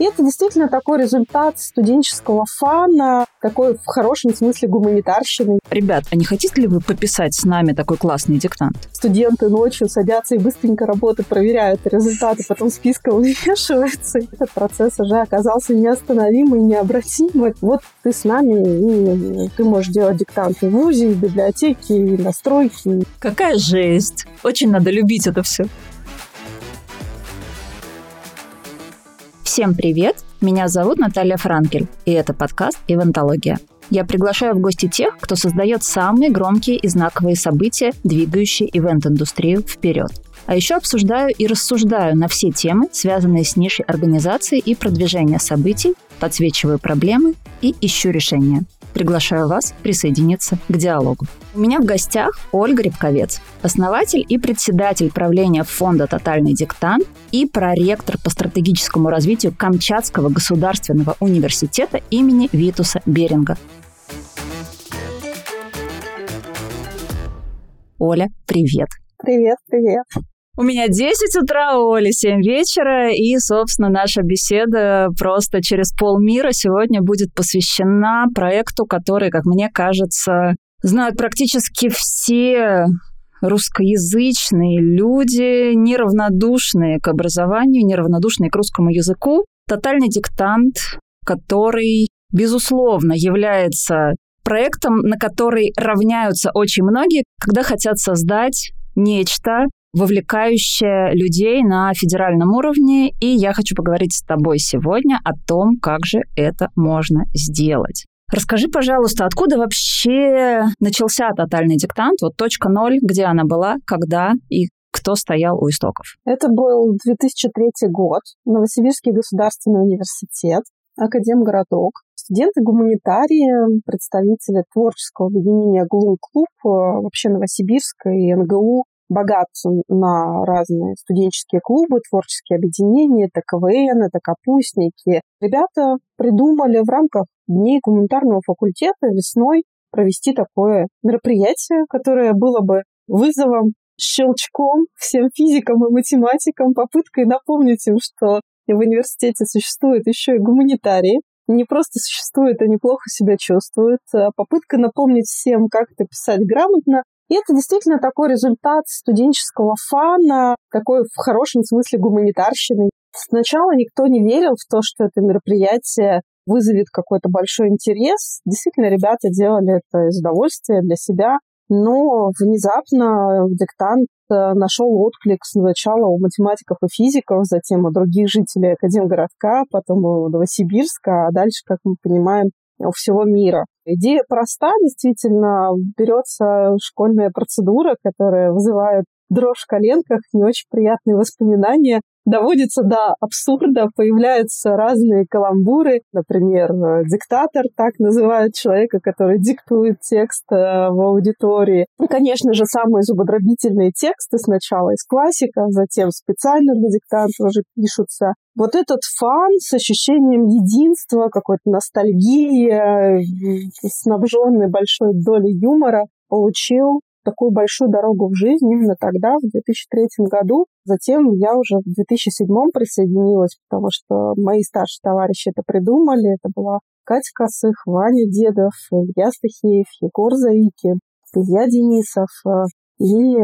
И это действительно такой результат студенческого фана, такой в хорошем смысле гуманитарщины. Ребят, а не хотите ли вы пописать с нами такой классный диктант? Студенты ночью садятся и быстренько работают, проверяют результаты, потом списка вывешивается. Этот процесс уже оказался неостановимый, необратимый. Вот ты с нами, и ты можешь делать диктанты в ВУЗе, в библиотеке, и на стройке. Какая жесть! Очень надо любить это все. Всем привет! Меня зовут Наталья Франкель, и это подкаст «Ивентология». Я приглашаю в гости тех, кто создает самые громкие и знаковые события, двигающие ивент-индустрию вперед. А еще обсуждаю и рассуждаю на все темы, связанные с нишей организации и продвижения событий, подсвечиваю проблемы и ищу решения. Приглашаю вас присоединиться к диалогу. У меня в гостях Ольга Рябковец, основатель и председатель правления фонда «Тотальный диктант» и проректор по стратегическому развитию Камчатского государственного университета имени Витуса Беринга. Оля, привет. Привет, привет. У меня 10 утра, Оля, 7 вечера, и, собственно, наша беседа просто через полмира сегодня будет посвящена проекту, который, как мне кажется, знают практически все русскоязычные люди, неравнодушные к образованию, неравнодушные к русскому языку. Тотальный диктант, который, безусловно, является проектом, на который равняются очень многие, когда хотят создать нечто, вовлекающее людей на федеральном уровне, и я хочу поговорить с тобой сегодня о том, как же это можно сделать. Расскажи, пожалуйста, откуда вообще начался тотальный диктант? Вот точка ноль, где она была, когда и кто стоял у истоков? Это был 2003 год, Новосибирский государственный университет, Академгородок. Студенты-гуманитарии, представители творческого объединения «Глум-клуб», э, вообще Новосибирска и НГУ богат на разные студенческие клубы, творческие объединения, это КВН, это капустники. Ребята придумали в рамках Дней гуманитарного факультета весной провести такое мероприятие, которое было бы вызовом, щелчком всем физикам и математикам, попыткой напомнить им, что в университете существуют еще и гуманитарии, не просто существуют, а неплохо себя чувствуют. А попытка напомнить всем, как это писать грамотно, и это действительно такой результат студенческого фана, такой в хорошем смысле гуманитарщины. Сначала никто не верил в то, что это мероприятие вызовет какой-то большой интерес. Действительно, ребята делали это из удовольствия для себя. Но внезапно диктант э, нашел отклик сначала у математиков и физиков, затем у других жителей Академгородка, потом у Новосибирска, а дальше, как мы понимаем, у всего мира. Идея проста, действительно, берется школьная процедура, которая вызывает дрожь в коленках, не очень приятные воспоминания, доводится до абсурда, появляются разные каламбуры. Например, э, диктатор, так называют человека, который диктует текст э, в аудитории. И, конечно же, самые зубодробительные тексты сначала из классика, затем специально для диктанта уже пишутся. Вот этот фан с ощущением единства, какой-то ностальгии, э, снабженный большой долей юмора, получил такую большую дорогу в жизнь именно тогда, в 2003 году. Затем я уже в 2007 присоединилась, потому что мои старшие товарищи это придумали. Это была Катя Косых, Ваня Дедов, Илья Стахеев, Егор Заикин, Илья Денисов. И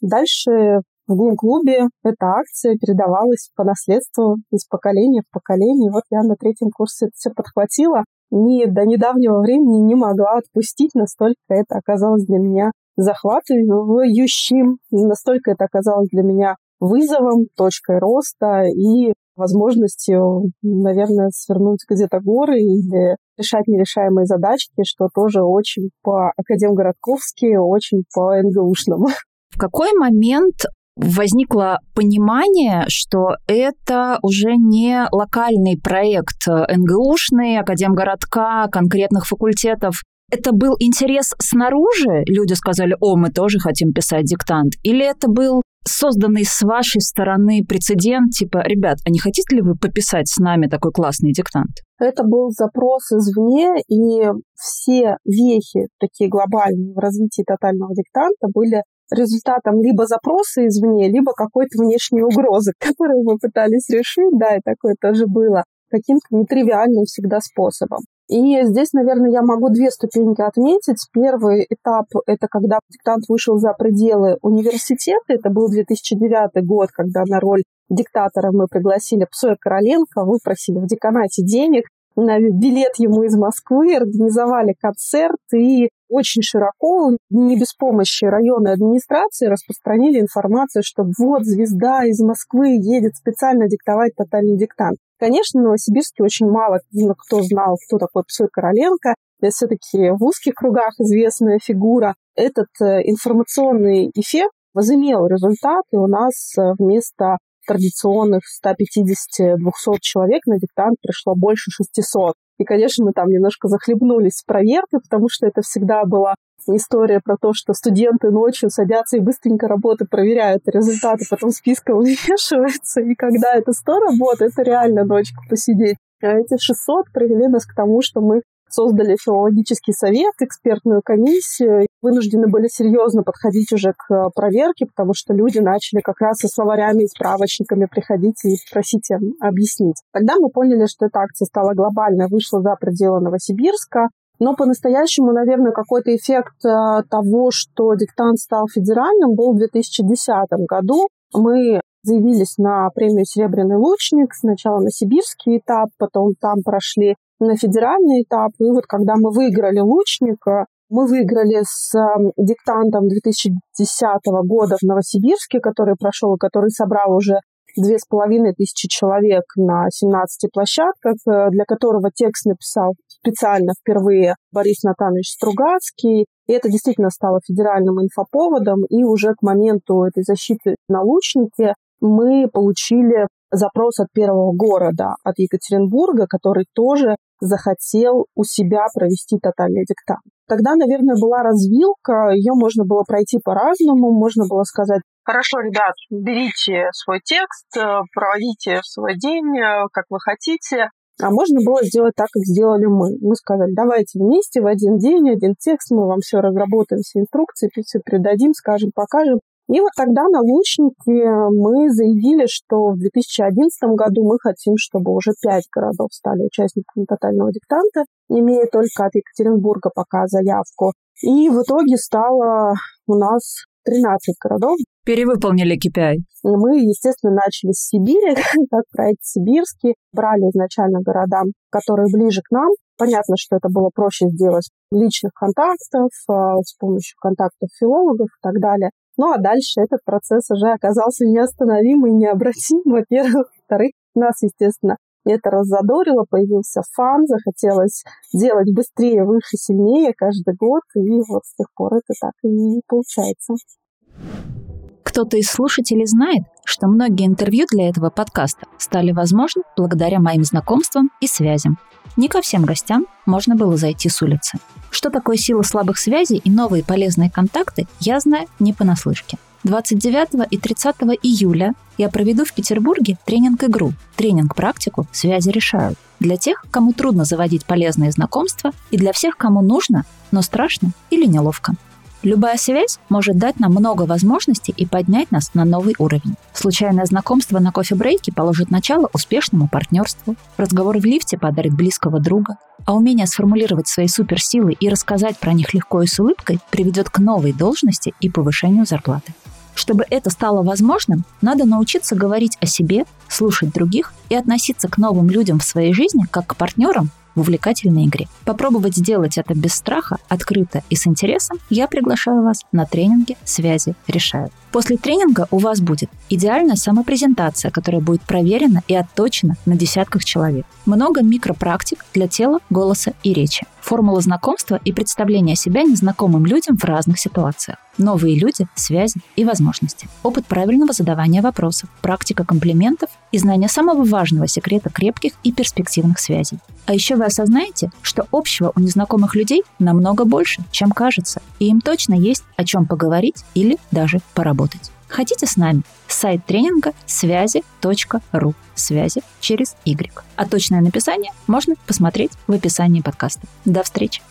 дальше в Глум-клубе эта акция передавалась по наследству из поколения в поколение. Вот я на третьем курсе это все подхватила. И до недавнего времени не могла отпустить, настолько это оказалось для меня захватывающим. Настолько это оказалось для меня вызовом, точкой роста и возможностью, наверное, свернуть где-то горы или решать нерешаемые задачки, что тоже очень по-академгородковски, очень по-НГУшному. В какой момент возникло понимание, что это уже не локальный проект НГУшный, Академгородка, конкретных факультетов, это был интерес снаружи? Люди сказали, о, мы тоже хотим писать диктант. Или это был созданный с вашей стороны прецедент, типа, ребят, а не хотите ли вы пописать с нами такой классный диктант? Это был запрос извне, и все вехи, такие глобальные в развитии тотального диктанта, были результатом либо запроса извне, либо какой-то внешней угрозы, которую мы пытались решить, да, и такое тоже было. каким-то нетривиальным всегда способом. И здесь, наверное, я могу две ступеньки отметить. Первый этап – это когда диктант вышел за пределы университета. Это был 2009 год, когда на роль диктатора мы пригласили Псоя Короленко, выпросили в деканате денег на билет ему из Москвы, организовали концерт и очень широко, не без помощи районной администрации, распространили информацию, что вот звезда из Москвы едет специально диктовать тотальный диктант. Конечно, в Новосибирске очень мало кто знал, кто такой Псой Короленко. Это все-таки в узких кругах известная фигура. Этот э, информационный эффект возымел результат, и у нас э, вместо традиционных 150-200 человек на диктант пришло больше 600. И, конечно, мы там немножко захлебнулись в проверке, потому что это всегда была история про то, что студенты ночью садятся и быстренько работы проверяют результаты, потом списком вмешиваются, и когда это 100 работ, это реально ночку посидеть. А эти 600 привели нас к тому, что мы создали филологический совет, экспертную комиссию, вынуждены были серьезно подходить уже к э, проверке, потому что люди начали как раз со словарями и справочниками приходить и просить им объяснить. Тогда мы поняли, что эта акция стала глобальной, вышла за пределы Новосибирска, но по-настоящему, наверное, какой-то эффект э, того, что диктант стал федеральным, был в 2010 году. Мы заявились на премию «Серебряный лучник», сначала на сибирский этап, потом там прошли на федеральный этап. И вот когда мы выиграли «Лучника», мы выиграли с эм, диктантом 2010 года в Новосибирске, который прошел и который собрал уже две с половиной тысячи человек на 17 площадках, э, для которого текст написал специально впервые Борис Натанович Стругацкий. И это действительно стало федеральным инфоповодом. И уже к моменту этой защиты на Лучнике мы получили запрос от первого города, от Екатеринбурга, который тоже захотел у себя провести тотальный диктант. Тогда, наверное, была развилка, ее можно было пройти по-разному, можно было сказать, хорошо, ребят, берите свой текст, э, проводите свой день, э, как вы хотите, а можно было сделать так, как сделали мы. Мы сказали, давайте вместе в один день, один текст, мы вам все разработаем, все инструкции, все передадим, скажем, покажем. И вот тогда на Лучнике мы заявили, что в 2011 году мы хотим, чтобы уже пять городов стали участниками тотального диктанта, имея только от Екатеринбурга пока заявку. И в итоге стало у нас 13 городов. Перевыполнили KPI. И мы, естественно, начали с Сибири, как проект сибирский. Брали изначально города, которые ближе к нам. Понятно, что это было проще сделать личных контактов, а, с помощью контактов филологов и так далее. Ну а дальше этот процесс уже оказался неостановим и необратим, во-первых. Во-вторых, нас, естественно, это раззадорило, появился фан, захотелось делать быстрее, выше, сильнее каждый год, и вот с тех пор это так и получается. Кто-то из слушателей знает, что многие интервью для этого подкаста стали возможны благодаря моим знакомствам и связям. Не ко всем гостям можно было зайти с улицы. Что такое сила слабых связей и новые полезные контакты, я знаю не понаслышке. 29 и 30 июля я проведу в Петербурге тренинг-игру, тренинг-практику «Связи решают» для тех, кому трудно заводить полезные знакомства и для всех, кому нужно, но страшно или неловко. Любая связь может дать нам много возможностей и поднять нас на новый уровень. Случайное знакомство на кофе-брейке положит начало успешному партнерству. Разговор в лифте подарит близкого друга. А умение сформулировать свои суперсилы и рассказать про них легко и с улыбкой приведет к новой должности и повышению зарплаты. Чтобы это стало возможным, надо научиться говорить о себе, слушать других и относиться к новым людям в своей жизни как к партнерам, в увлекательной игре. Попробовать сделать это без страха, открыто и с интересом, я приглашаю вас на тренинге «Связи решают». После тренинга у вас будет идеальная самопрезентация, которая будет проверена и отточена на десятках человек. Много микропрактик для тела, голоса и речи. Формула знакомства и представления себя незнакомым людям в разных ситуациях. Новые люди, связи и возможности. Опыт правильного задавания вопросов, практика комплиментов и знание самого важного секрета крепких и перспективных связей. А еще вы осознаете, что общего у незнакомых людей намного больше, чем кажется, и им точно есть о чем поговорить или даже поработать. Хотите с нами? Сайт тренинга связи.ру. Связи через Y. А точное написание можно посмотреть в описании подкаста. До встречи!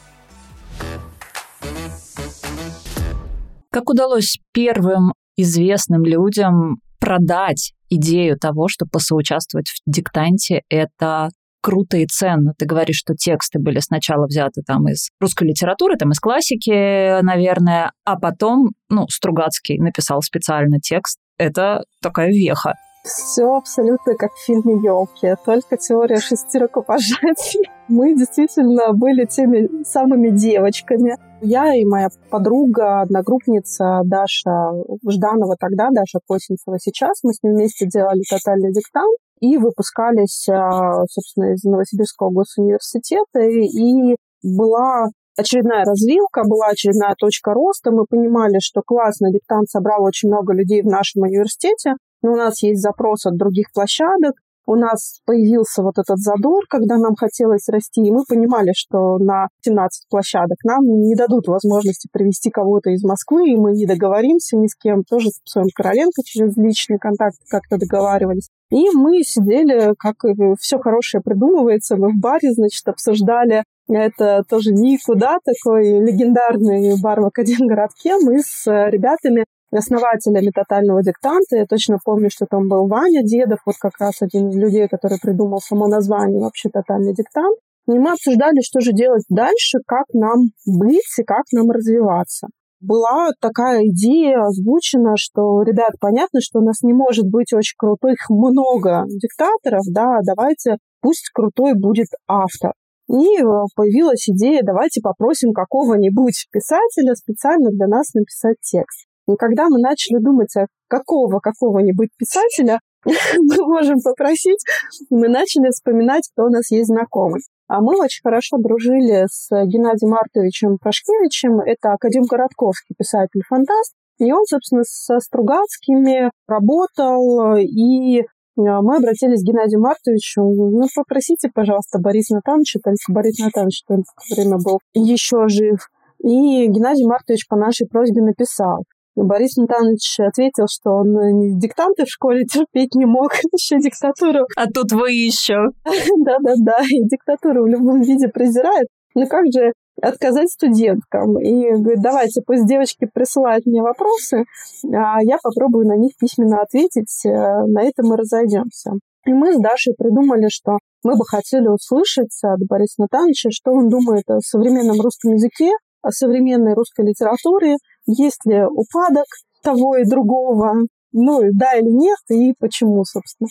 Как удалось первым известным людям продать идею того, что посоучаствовать в диктанте – это круто и ценно. Ты говоришь, что тексты были сначала взяты там из русской литературы, там из классики, наверное, а потом, ну, Стругацкий написал специально текст. Это такая веха. Все абсолютно как в фильме «Елки», только теория шести рукопожатий. Мы действительно были теми самыми девочками. Я и моя подруга, одногруппница Даша Жданова тогда, Даша Косинцева сейчас, мы с ней вместе делали тотальный диктант и выпускались, а, собственно, из Новосибирского госуниверситета. И была очередная развилка, была очередная точка роста. Мы понимали, что классно, диктант собрал очень много людей в нашем университете, но у нас есть запрос от других площадок, у нас появился вот этот задор, когда нам хотелось расти, и мы понимали, что на 17 площадок нам не дадут возможности привести кого-то из Москвы, и мы не договоримся ни с кем, тоже с своим Короленко через личные контакты как-то договаривались. И мы сидели, как все хорошее придумывается, мы в баре, значит, обсуждали это тоже никуда, такой легендарный бар в Академгородке. Мы с ребятами основателями тотального диктанта. Я точно помню, что там был Ваня Дедов, вот как раз один из людей, который придумал само название вообще тотальный диктант. И мы обсуждали, что же делать дальше, как нам быть и как нам развиваться. Была такая идея озвучена, что, ребят, понятно, что у нас не может быть очень крутых много диктаторов, да, давайте пусть крутой будет автор. И э, появилась идея, давайте попросим какого-нибудь писателя специально для нас написать текст. Когда мы начали думать, а какого какого-нибудь писателя мы можем попросить, мы начали вспоминать, кто у нас есть знакомый. А мы очень хорошо дружили с Геннадием Мартовичем Пашкевичем. Это академ-городковский писатель-фантаст. И он, собственно, со Стругацкими работал, и мы обратились к Геннадию Мартовичу, ну, попросите, пожалуйста, Бориса Натановича, только Борис Натанович в то время был еще жив. И Геннадий Мартович по нашей просьбе написал. Борис Натанович ответил, что он э, диктанты в школе терпеть не мог, еще диктатуру. А тут вы еще. Да-да-да, и диктатуру в любом виде презирает. Ну как же отказать студенткам? И говорит, давайте, пусть девочки присылают мне вопросы, а я попробую на них письменно ответить, э, на этом мы разойдемся. И мы с Дашей придумали, что мы бы хотели услышать от Бориса Натановича, что он думает о современном русском языке, о современной русской литературе, есть ли упадок того и другого, ну, да или нет, и почему, собственно.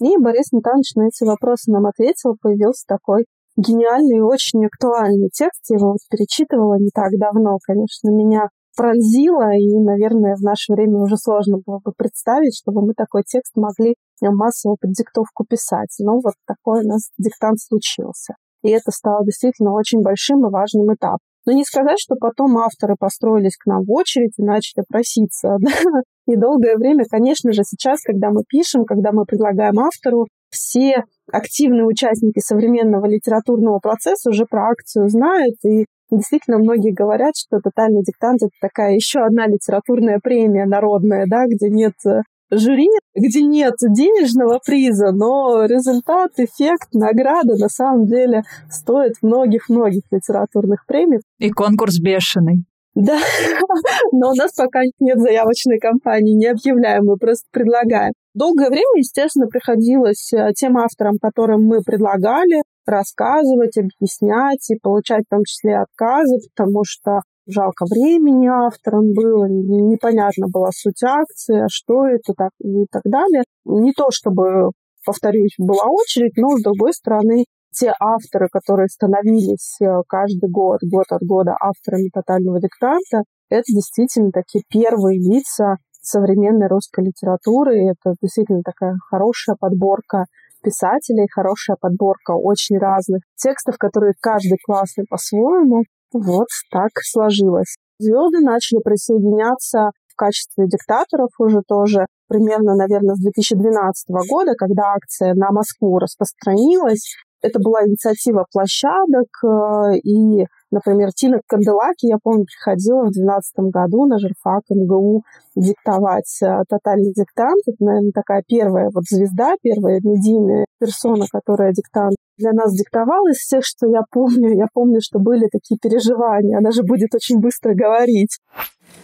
И Борис Натанович на эти вопросы нам ответил, появился такой гениальный и очень актуальный текст. Я его вот перечитывала не так давно, конечно, меня пронзило, и, наверное, в наше время уже сложно было бы представить, чтобы мы такой текст могли массово под диктовку писать. Но вот такой у нас диктант случился. И это стало действительно очень большим и важным этапом. Но не сказать, что потом авторы построились к нам в очередь и начали проситься. Да? И долгое время, конечно же, сейчас, когда мы пишем, когда мы предлагаем автору, все активные участники современного литературного процесса уже про акцию знают, и действительно многие говорят, что «Тотальный диктант» — это такая еще одна литературная премия народная, да, где нет э, жюри, где нет денежного приза, но результат, эффект, награда на самом деле стоит многих-многих литературных премий. И конкурс бешеный. Да, но у нас пока нет заявочной кампании, не объявляем, мы просто предлагаем. Долгое время, естественно, приходилось э, тем авторам, которым мы предлагали, рассказывать, объяснять и получать в том числе отказы, потому что жалко времени авторам было, непонятно была суть акции, а что это так, и так далее. Не то чтобы, повторюсь, была очередь, но, с другой стороны, те авторы, которые становились э, каждый год, год от года авторами «Тотального диктанта», это действительно такие первые лица современной русской литературы. И это действительно такая хорошая подборка писателей, хорошая подборка очень разных текстов, которые каждый классный по-своему. Вот так сложилось. Звезды начали присоединяться в качестве диктаторов уже тоже примерно, наверное, с 2012 года, когда акция на Москву распространилась. Это была инициатива площадок, э, и, например, Тина Канделаки, я помню, приходила в 2012 году на журфак МГУ диктовать э, тотальный диктант. Это, наверное, такая первая вот звезда, первая медийная персона, которая диктант для нас диктовала из всех, что я помню. Я помню, что были такие переживания. Она же будет очень быстро говорить.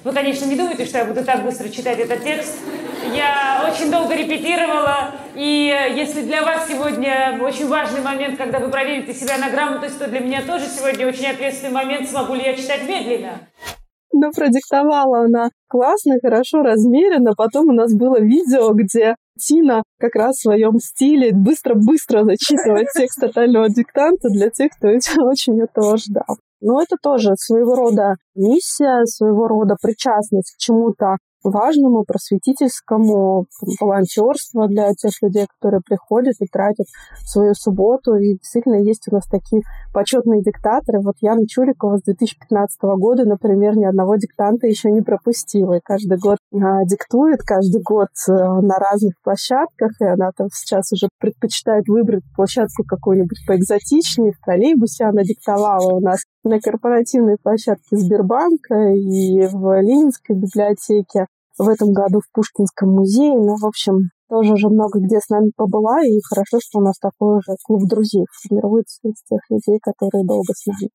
Вы, конечно, не думаете, что я буду так быстро читать этот текст. Я очень долго репетировала, и если для вас сегодня очень важный момент, когда вы проверите себя на грамотность, то для меня тоже сегодня очень ответственный момент, смогу ли я читать медленно. Но продиктовала она классно, хорошо, размеренно. Потом у нас было видео, где Тина как раз в своем стиле быстро-быстро зачитывает текст тотального диктанта для тех, кто очень этого ждал. Но это тоже своего рода миссия, своего рода причастность к чему-то важному, просветительскому, волонтерство для тех людей, которые приходят и тратят свою субботу. И действительно есть у нас такие почетные диктаторы. Вот Яна Чурикова с 2015 года, например, ни одного диктанта еще не пропустила. И каждый год а, диктует, каждый год а, на разных площадках. И она там сейчас уже предпочитает выбрать площадку какую-нибудь поэкзотичнее. В троллейбусе она диктовала у нас на корпоративной площадке Сбербанка и в Ленинской библиотеке в этом году в Пушкинском музее. Ну, в общем, тоже уже много где с нами побыла, и хорошо, что у нас такой уже клуб друзей формируется из тех людей, которые долго с нами.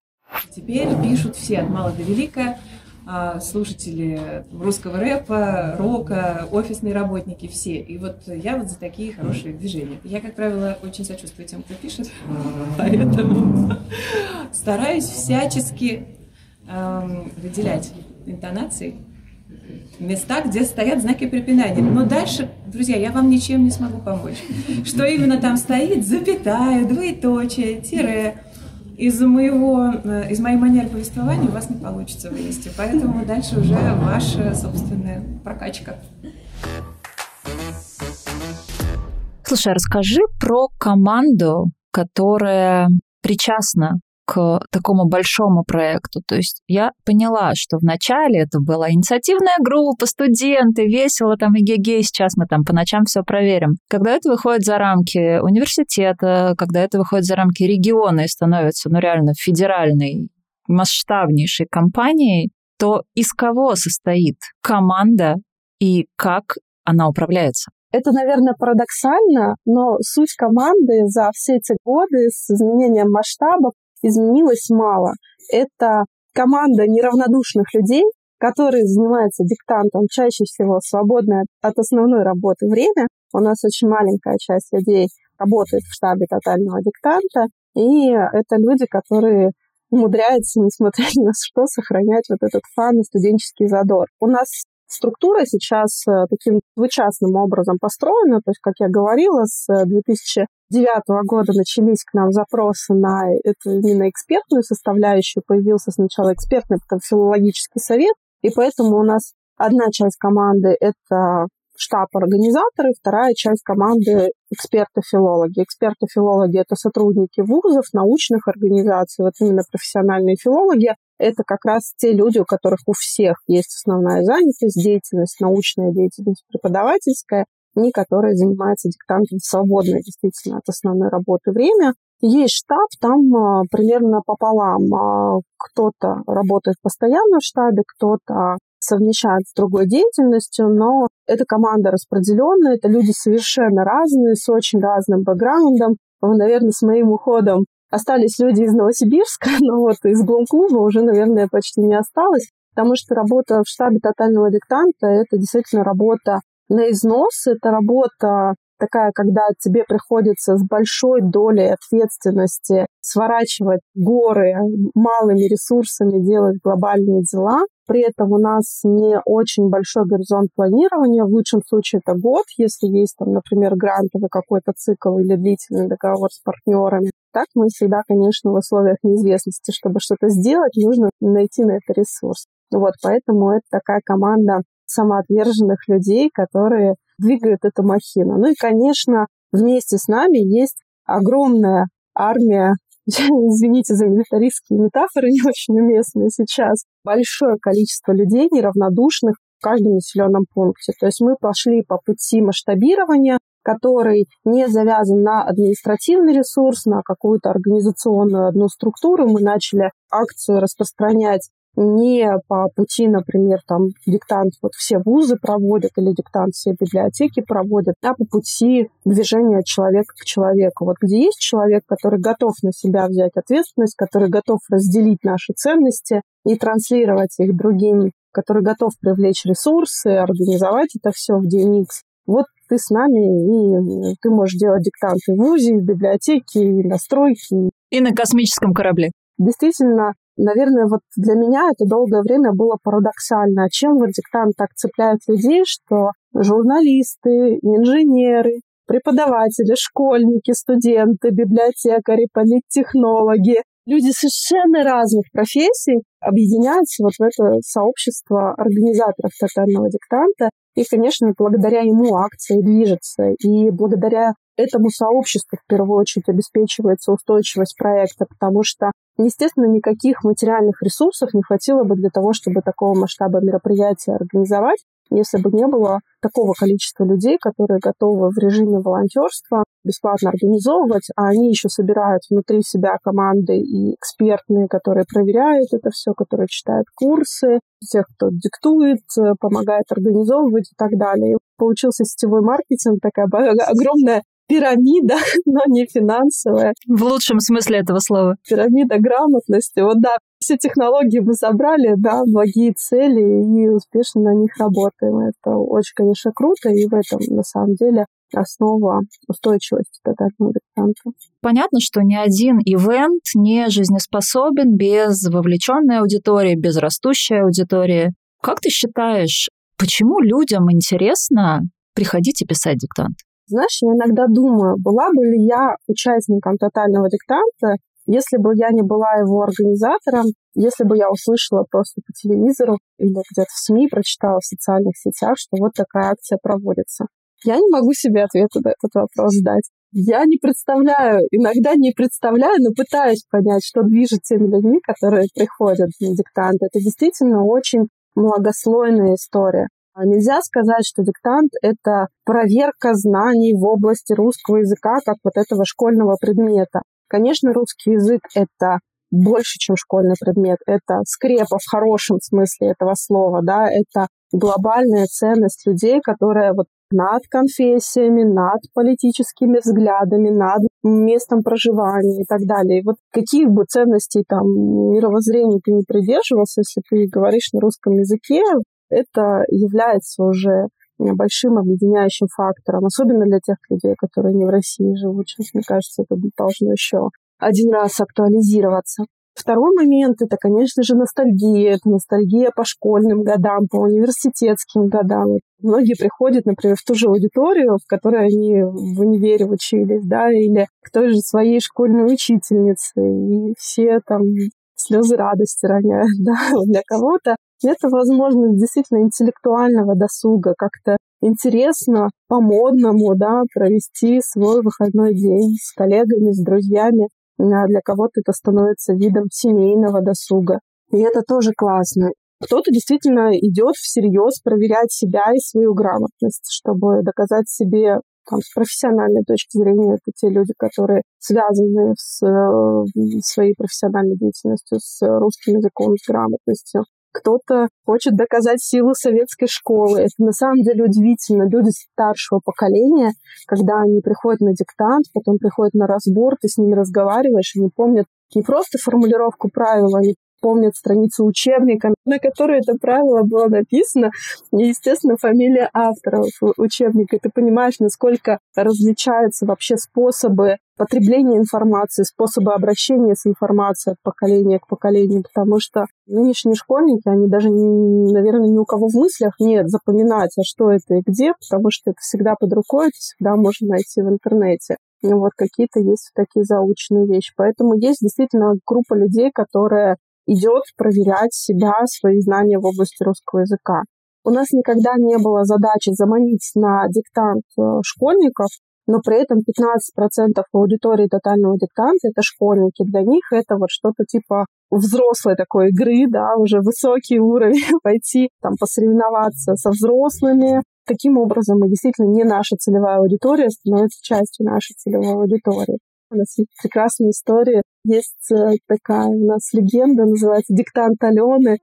Теперь пишут все от мала до велика, а, слушатели русского рэпа, рока, офисные работники, все. И вот я вот за такие хорошие движения. Я, как правило, очень сочувствую тем, кто пишет, поэтому стараюсь всячески выделять интонации места, где стоят знаки препинания. Но дальше, друзья, я вам ничем не смогу помочь. Что именно там стоит, запятая, двоеточие, тире, из моего, э, из моей манеры повествования у вас не получится вывести. Поэтому дальше уже ваша собственная прокачка. Слушай, а расскажи про команду, которая причастна к такому большому проекту. То есть я поняла, что вначале это была инициативная группа, студенты, весело там и ГГ, сейчас мы там по ночам все проверим. Когда это выходит за рамки университета, когда это выходит за рамки региона и становится, ну, реально федеральной, масштабнейшей компанией, то из кого состоит команда и как она управляется? Это, наверное, парадоксально, но суть команды за все эти годы с изменением масштабов изменилось мало. Это команда неравнодушных людей, которые занимаются диктантом чаще всего свободное от основной работы время. У нас очень маленькая часть людей работает в штабе тотального диктанта, и это люди, которые умудряются, несмотря ни на что, сохранять вот этот фан и студенческий задор. У нас структура сейчас э, таким двучастным образом построена. То есть, как я говорила, с 2009 э, года начались к нам запросы на эту именно экспертную составляющую. Появился сначала экспертный, потом филологический совет. И поэтому у нас одна часть команды — это штаб организаторы, вторая часть команды эксперты-филологи. Эксперты-филологи — это сотрудники вузов, научных организаций, вот именно профессиональные филологи. Это как раз те люди, у которых у всех есть основная занятость, деятельность, научная деятельность, преподавательская, и которые занимаются диктантом в свободное действительно от основной работы время. Есть штаб, там а, примерно пополам. А, кто-то работает постоянно в штабе, кто-то совмещает с другой деятельностью, но эта команда распределенная, это люди совершенно разные, с очень разным бэкграундом. Наверное, с моим уходом остались люди из Новосибирска, но вот из Блум-клуба уже, наверное, почти не осталось, потому что работа в штабе тотального диктанта — это действительно работа на износ, это работа такая, когда тебе приходится с большой долей ответственности сворачивать горы малыми ресурсами, делать глобальные дела. При этом у нас не очень большой горизонт планирования. В лучшем случае это год, если есть, там, например, грантовый какой-то цикл или длительный договор с партнерами. Так мы всегда, конечно, в условиях неизвестности, чтобы что-то сделать, нужно найти на это ресурс. Вот, поэтому это такая команда самоотверженных людей, которые двигают эту махину. Ну и, конечно, вместе с нами есть огромная армия извините за милитаристские метафоры, не очень уместные сейчас, большое количество людей неравнодушных в каждом населенном пункте. То есть мы пошли по пути масштабирования, который не завязан на административный ресурс, на какую-то организационную одну структуру. Мы начали акцию распространять не по пути, например, там диктант вот все вузы проводят или диктант все библиотеки проводят, а по пути движения человека к человеку. Вот где есть человек, который готов на себя взять ответственность, который готов разделить наши ценности и транслировать их другим, который готов привлечь ресурсы, организовать это все в DNX, вот ты с нами, и ты можешь делать диктанты в ВУЗе, в библиотеке, и на стройке. И на космическом корабле. Действительно, наверное, вот для меня это долгое время было парадоксально. Чем вот диктант так цепляет людей, что журналисты, инженеры, преподаватели, школьники, студенты, библиотекари, политтехнологи, люди совершенно разных профессий объединяются вот в это сообщество организаторов тотального диктанта. И, конечно, благодаря ему акция движется. И благодаря этому сообществу в первую очередь обеспечивается устойчивость проекта, потому что, естественно, никаких материальных ресурсов не хватило бы для того, чтобы такого масштаба мероприятия организовать если бы не было такого количества людей, которые готовы в режиме волонтерства бесплатно организовывать, а они еще собирают внутри себя команды и экспертные, которые проверяют это все, которые читают курсы, тех, кто диктует, помогает организовывать и так далее. Получился сетевой маркетинг, такая огромная пирамида, но не финансовая. В лучшем смысле этого слова. Пирамида грамотности. Вот да, все технологии мы забрали, да, благие цели и успешно на них работаем. Это очень, конечно, круто, и в этом, на самом деле, основа устойчивости тотального диктанта. Понятно, что ни один ивент не жизнеспособен без вовлеченной аудитории, без растущей аудитории. Как ты считаешь, почему людям интересно приходить и писать диктант? Знаешь, я иногда думаю, была бы ли я участником тотального диктанта, если бы я не была его организатором, если бы я услышала просто по телевизору или где-то в СМИ, прочитала в социальных сетях, что вот такая акция проводится. Я не могу себе ответа на этот вопрос дать. Я не представляю, иногда не представляю, но пытаюсь понять, что движет теми людьми, которые приходят на диктант. Это действительно очень многослойная история. А нельзя сказать, что диктант — это проверка знаний в области русского языка, как вот этого школьного предмета. Конечно, русский язык — это больше, чем школьный предмет. Это скрепа в хорошем смысле этого слова, да, это глобальная ценность людей, которая вот над конфессиями, над политическими взглядами, над местом проживания и так далее. И вот каких бы ценностей там мировоззрений ты не придерживался, если ты говоришь на русском языке, это является уже большим объединяющим фактором, особенно для тех людей, которые не в России живут. Сейчас, мне кажется, это должно еще один раз актуализироваться. Второй момент – это, конечно же, ностальгия. Это ностальгия по школьным годам, по университетским годам. Многие приходят, например, в ту же аудиторию, в которой они в универе учились, да, или к той же своей школьной учительнице, и все там слезы радости роняют, да, для кого-то это возможность действительно интеллектуального досуга, как-то интересно, по-модному, да, провести свой выходной день с коллегами, с друзьями. А для кого-то это становится видом семейного досуга. И это тоже классно. Кто-то действительно идет всерьез проверять себя и свою грамотность, чтобы доказать себе там, с профессиональной точки зрения, это те люди, которые связаны с э, своей профессиональной деятельностью, с русским языком, с грамотностью кто-то хочет доказать силу советской школы. Это на самом деле удивительно. Люди старшего поколения, когда они приходят на диктант, потом приходят на разбор, ты с ними разговариваешь, они помнят не просто формулировку правил, они помнят страницу учебника, на которой это правило было написано, и, естественно, фамилия автора учебника. ты понимаешь, насколько различаются вообще способы потребления информации, способы обращения с информацией от поколения к поколению, потому что нынешние школьники, они даже, наверное, ни у кого в мыслях нет запоминать, а что это и где, потому что это всегда под рукой, это всегда можно найти в интернете. И вот какие-то есть такие заученные вещи. Поэтому есть действительно группа людей, которые идет проверять себя, свои знания в области русского языка. У нас никогда не было задачи заманить на диктант э, школьников, но при этом 15% аудитории тотального диктанта — это школьники. Для них это вот что-то типа взрослой такой игры, да, уже высокий уровень, пойти там посоревноваться со взрослыми. Таким образом, мы действительно не наша целевая аудитория становится частью нашей целевой аудитории. У нас есть прекрасная история. Есть э, такая у нас легенда, называется «Диктант Алены».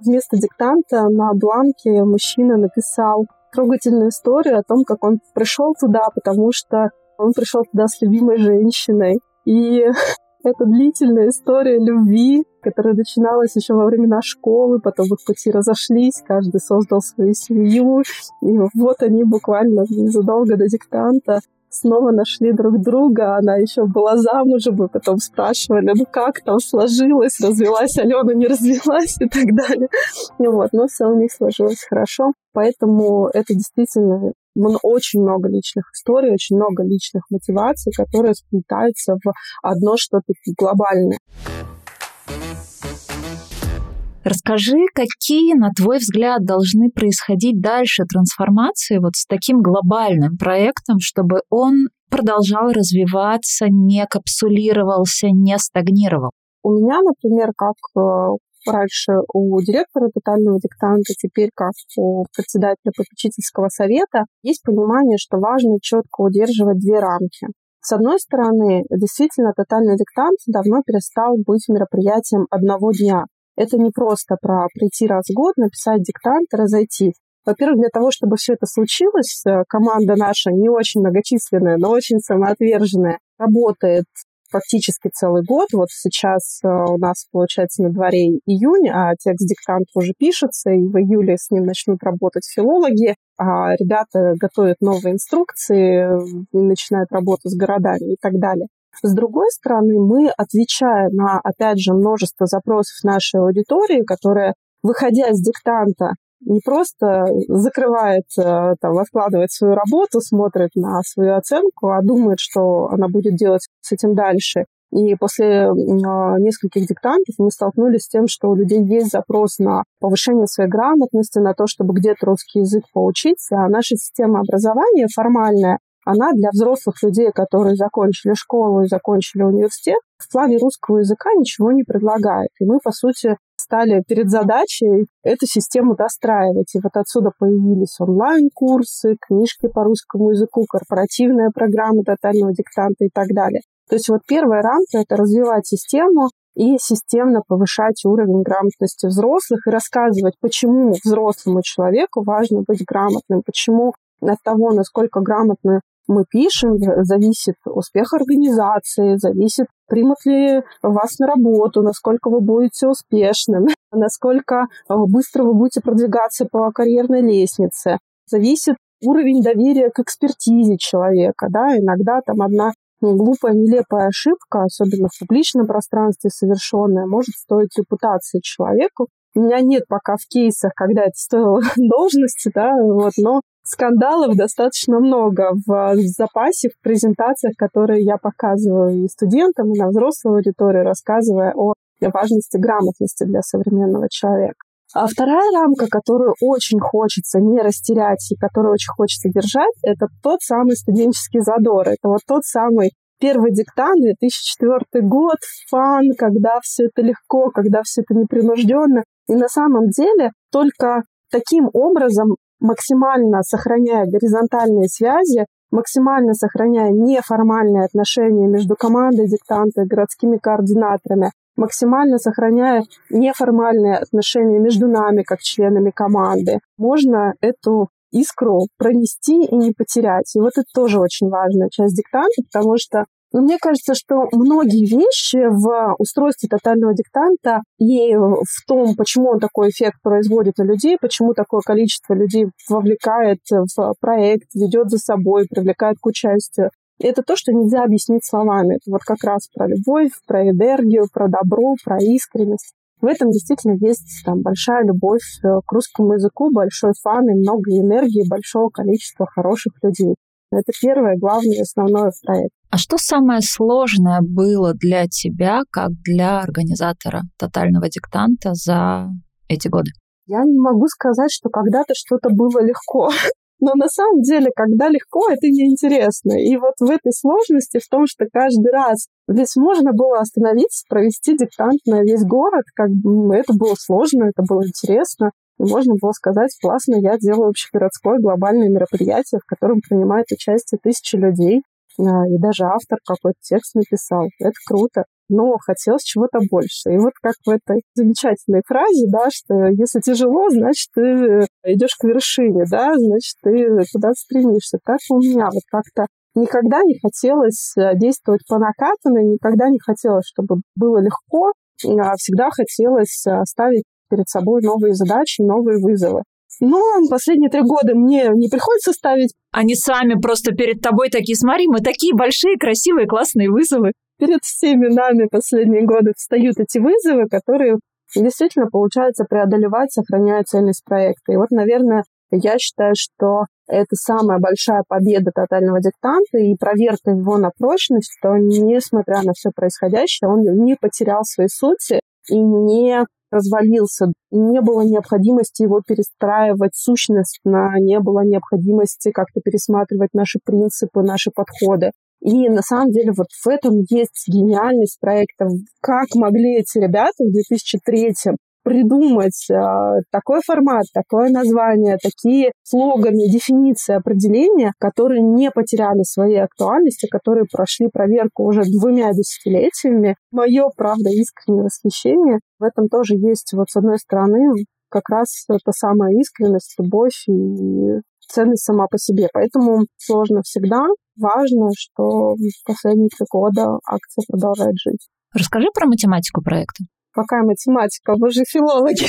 Вместо диктанта на бланке мужчина написал трогательную историю о том, как он пришел туда, потому что он пришел туда с любимой женщиной. И это длительная история любви, которая начиналась еще во времена школы, потом их пути разошлись, каждый создал свою семью, и вот они буквально незадолго до диктанта снова нашли друг друга, она еще была замужем, и потом спрашивали, ну как там сложилось, развелась Алена, не развелась и так далее. И вот, но все у них сложилось хорошо, поэтому это действительно очень много личных историй, очень много личных мотиваций, которые сплетаются в одно что-то глобальное. Расскажи, какие, на твой взгляд, должны происходить дальше трансформации вот с таким глобальным проектом, чтобы он продолжал развиваться, не капсулировался, не стагнировал? У меня, например, как э, раньше у директора тотального диктанта, теперь как у председателя попечительского совета, есть понимание, что важно четко удерживать две рамки. С одной стороны, действительно, тотальный диктант давно перестал быть мероприятием одного дня. Это не просто про прийти раз в год, написать диктант разойтись. Во-первых, для того, чтобы все это случилось, э, команда наша не очень многочисленная, но очень самоотверженная, работает фактически целый год. Вот сейчас э, у нас, получается, на дворе июнь, а текст диктанта уже пишется, и в июле с ним начнут работать филологи, а ребята готовят новые инструкции, начинают работу с городами и так далее. С другой стороны, мы, отвечая на, опять же, множество запросов нашей аудитории, которая, выходя из диктанта, не просто закрывает, э, там, откладывает свою работу, смотрит на свою оценку, а думает, что она будет делать с этим дальше. И после нескольких диктантов мы столкнулись с тем, что у людей есть запрос на повышение своей грамотности, на то, чтобы где-то русский язык поучиться. А наша система образования формальная, она для взрослых людей, которые закончили школу и закончили университет, в плане русского языка ничего не предлагает. И мы, по сути, стали перед задачей эту систему достраивать. И вот отсюда появились онлайн-курсы, книжки по русскому языку, корпоративная программа тотального диктанта и так далее. То есть вот первая рамка — это развивать систему и системно повышать уровень грамотности взрослых и рассказывать, почему взрослому человеку важно быть грамотным, почему от того, насколько грамотно мы пишем, зависит успех организации, зависит, примут ли вас на работу, насколько вы будете успешным, насколько э, быстро вы будете продвигаться по карьерной лестнице. Зависит уровень доверия к экспертизе человека. Да? Иногда там одна глупая, нелепая ошибка, особенно в публичном пространстве совершенная, может стоить репутации человеку. У меня нет пока в кейсах, когда это стоило должности, да, вот, но скандалов достаточно много в запасе, в презентациях, которые я показываю и студентам, и на взрослой аудитории, рассказывая о важности грамотности для современного человека. А вторая рамка, которую очень хочется не растерять и которую очень хочется держать, это тот самый студенческий задор. Это вот тот самый первый диктант, 2004 год, фан, когда все это легко, когда все это непринужденно. И на самом деле только таким образом максимально сохраняя горизонтальные связи, максимально сохраняя неформальные отношения между командой диктанта и городскими координаторами, максимально сохраняя неформальные отношения между нами, как членами команды, можно эту искру пронести и не потерять. И вот это тоже очень важная часть диктанта, потому что но мне кажется, что многие вещи в устройстве тотального диктанта и в том, почему он такой эффект производит на людей, почему такое количество людей вовлекает в проект, ведет за собой, привлекает к участию, это то, что нельзя объяснить словами. Это вот как раз про любовь, про энергию, про добро, про искренность. В этом действительно есть там большая любовь к русскому языку, большой фан и много энергии, большого количества хороших людей. Это первое, главное, основное в проекте. А что самое сложное было для тебя, как для организатора тотального диктанта за эти годы? Я не могу сказать, что когда-то что-то было легко. Но на самом деле, когда легко, это неинтересно. И вот в этой сложности, в том, что каждый раз здесь можно было остановиться, провести диктант на весь город, как бы это было сложно, это было интересно. Можно было сказать, классно, я делаю общегородское глобальное мероприятие, в котором принимает участие тысячи людей, а, и даже автор какой-то текст написал. Это круто. Но хотелось чего-то больше. И вот как в этой замечательной фразе, да, что если тяжело, значит, ты идешь к вершине, да, значит, ты куда стремишься. Так у меня вот как-то никогда не хотелось э, действовать по накатанной, никогда не хотелось, чтобы было легко. всегда хотелось ставить перед собой новые задачи, новые вызовы. Но последние три года мне не приходится ставить. Они сами просто перед тобой такие, смотри, мы такие большие, красивые, классные вызовы. Перед всеми нами последние годы встают эти вызовы, которые действительно получается преодолевать, сохраняя цельность проекта. И вот, наверное, я считаю, что это самая большая победа тотального диктанта и проверка его на прочность, что, несмотря на все происходящее, он не потерял своей сути и не развалился. Не было необходимости его перестраивать сущностно, не было необходимости как-то пересматривать наши принципы, наши подходы. И на самом деле вот в этом есть гениальность проекта. Как могли эти ребята в 2003 придумать э, такой формат, такое название, такие слоганы, дефиниции, определения, которые не потеряли своей актуальности, которые прошли проверку уже двумя десятилетиями. Мое, правда, искреннее восхищение. В этом тоже есть, вот с одной стороны, как раз та самая искренность, любовь и ценность сама по себе. Поэтому сложно всегда. Важно, что в последние три года акция продолжает жить. Расскажи про математику проекта. Какая математика? Вы же филологи.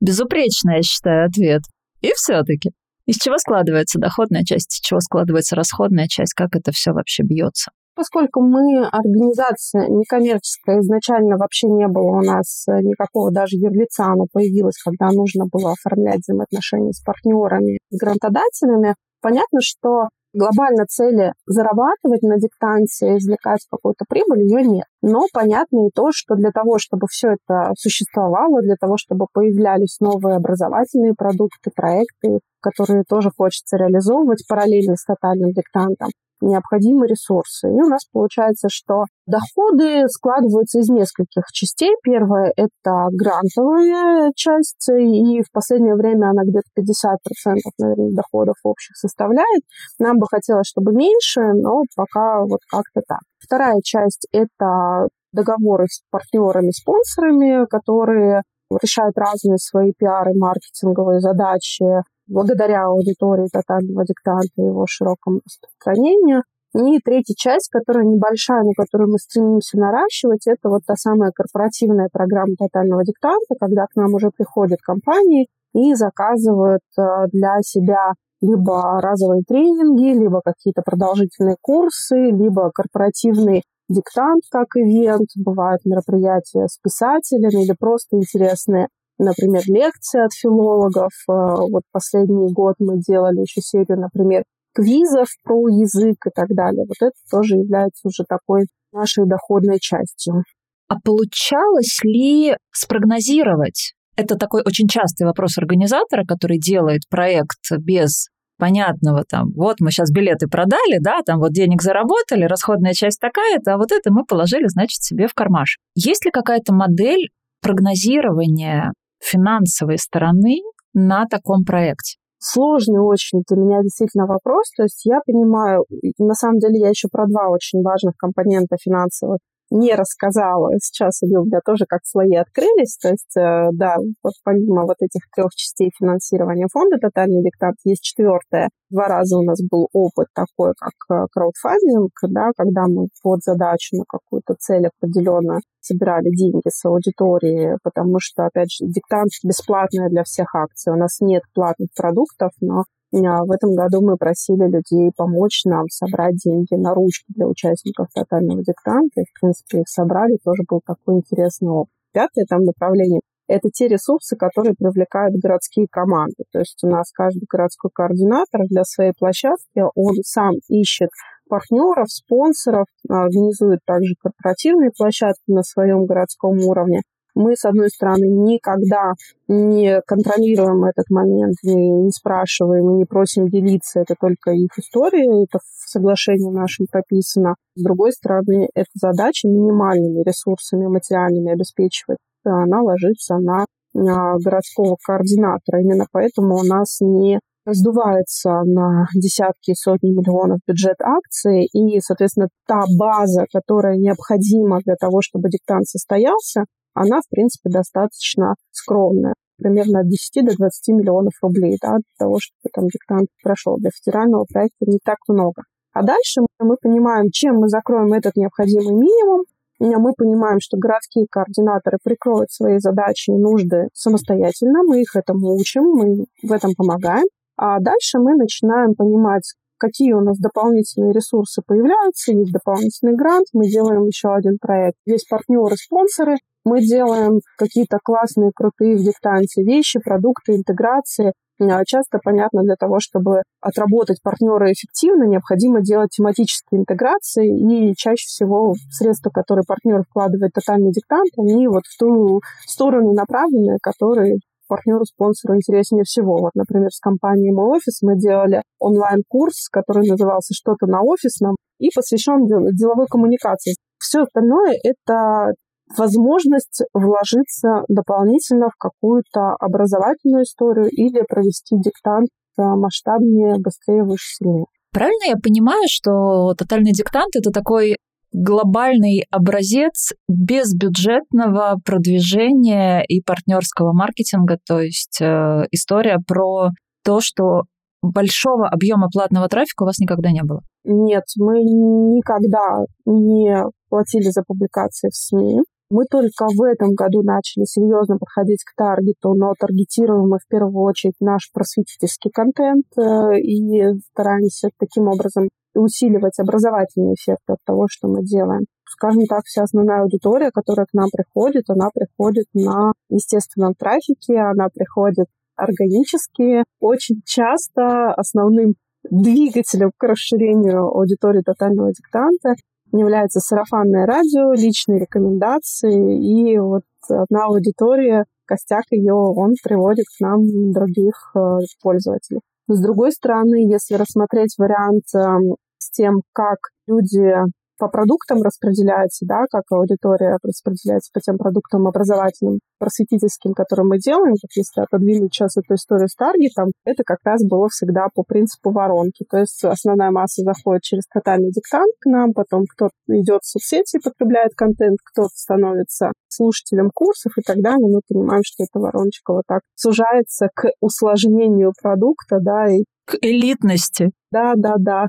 Безупречный, я считаю, ответ. И все-таки. Из чего складывается доходная часть, из чего складывается расходная часть, как это все вообще бьется? Поскольку мы организация некоммерческая, изначально вообще не было у нас никакого даже юрлица, оно появилось, когда нужно было оформлять взаимоотношения с партнерами, с грантодателями, понятно, что глобально цели зарабатывать на диктанте, извлекать какую-то прибыль, ее нет. Но понятно и то, что для того, чтобы все это существовало, для того, чтобы появлялись новые образовательные продукты, проекты, которые тоже хочется реализовывать параллельно с тотальным диктантом, необходимы ресурсы. И у нас получается, что доходы складываются из нескольких частей. Первое – это грантовая часть, и в последнее время она где-то 50% наверное, доходов общих составляет. Нам бы хотелось, чтобы меньше, но пока вот как-то так. Вторая часть – это договоры с партнерами, спонсорами, которые решают разные свои пиары, маркетинговые задачи, благодаря аудитории тотального диктанта и его широкому распространению. И третья часть, которая небольшая, но которую мы стремимся наращивать, это вот та самая корпоративная программа тотального диктанта, когда к нам уже приходят компании и заказывают э, для себя либо разовые тренинги, либо какие-то продолжительные курсы, либо корпоративный диктант как ивент, бывают мероприятия с писателями или просто интересные например, лекции от филологов. Э, вот последний год мы делали еще серию, например, квизов про язык и так далее. Вот это тоже является уже такой нашей доходной частью. А получалось ли спрогнозировать? Это такой очень частый вопрос организатора, который делает проект без понятного там, вот мы сейчас билеты продали, да, там вот денег заработали, расходная часть такая-то, а вот это мы положили, значит, себе в кармаш. Есть ли какая-то модель прогнозирования финансовой стороны на таком проекте? Сложный очень для меня действительно вопрос. То есть я понимаю, на самом деле я еще про два очень важных компонента финансовых не рассказала. Сейчас они у меня тоже как слои открылись. То есть, э, да, помимо вот этих трех частей финансирования фонда «Тотальный диктант» есть четвертая. Два раза у нас был опыт такой, как э, краудфандинг, да, когда мы под задачу на какую-то цель определенную собирали деньги с аудитории, потому что, опять же, диктант бесплатная для всех акций. У нас нет платных продуктов, но в этом году мы просили людей помочь нам собрать деньги на ручки для участников тотального диктанта. И, в принципе, их собрали. Тоже был такой интересный опыт. Пятое там направление – это те ресурсы, которые привлекают городские команды. То есть у нас каждый городской координатор для своей площадки, он сам ищет партнеров, спонсоров, организует также корпоративные площадки на своем городском уровне мы, с одной стороны, никогда не контролируем этот момент, не, не спрашиваем не просим делиться, это только их история, это в соглашении нашем прописано. С другой стороны, эта задача минимальными ресурсами материальными обеспечивать, она ложится на городского координатора. Именно поэтому у нас не раздувается на десятки и сотни миллионов бюджет акций, и, соответственно, та база, которая необходима для того, чтобы диктант состоялся, она, в принципе, достаточно скромная. Примерно от 10 до 20 миллионов рублей да, для того, чтобы там диктант прошел. Для федерального проекта не так много. А дальше мы понимаем, чем мы закроем этот необходимый минимум, Мы понимаем, что городские координаторы прикроют свои задачи и нужды самостоятельно, мы их этому учим, мы в этом помогаем. А дальше мы начинаем понимать, какие у нас дополнительные ресурсы появляются, есть дополнительный грант, мы делаем еще один проект. Есть партнеры, спонсоры, мы делаем какие-то классные, крутые в диктанте вещи, продукты, интеграции. А часто, понятно, для того, чтобы отработать партнера эффективно, необходимо делать тематические интеграции, и чаще всего средства, которые партнер вкладывает в тотальный диктант, они вот в ту сторону направлены, которые партнеру, спонсору интереснее всего. Вот, например, с компанией «Мой офис» мы делали онлайн-курс, который назывался «Что-то на офисном» и посвящен деловой коммуникации. Все остальное — это возможность вложиться дополнительно в какую-то образовательную историю или провести диктант масштабнее, быстрее, выше, сильнее. Правильно я понимаю, что тотальный диктант — это такой глобальный образец безбюджетного продвижения и партнерского маркетинга, то есть э, история про то, что большого объема платного трафика у вас никогда не было? Нет, мы никогда не платили за публикации в СМИ. Мы только в этом году начали серьезно подходить к таргету, но таргетируем мы в первую очередь наш просветительский контент э, и стараемся таким образом усиливать образовательный эффект от того, что мы делаем. Скажем так, вся основная аудитория, которая к нам приходит, она приходит на естественном трафике, она приходит органически. Очень часто основным двигателем к расширению аудитории тотального диктанта является сарафанное радио, личные рекомендации, и вот одна аудитория, костяк ее, он приводит к нам других э, пользователей. С другой стороны, если рассмотреть вариант эм, с тем, как люди по продуктам распределяется, да, как аудитория распределяется по тем продуктам образовательным, просветительским, которые мы делаем, вот если отодвинуть сейчас эту историю с таргетом, это как раз было всегда по принципу воронки. То есть основная масса заходит через тотальный диктант к нам, потом кто-то идет в соцсети и потребляет контент, кто-то становится слушателем курсов и так далее. Мы понимаем, что эта вороночка вот так сужается к усложнению продукта, да, и к элитности. Да, да, да.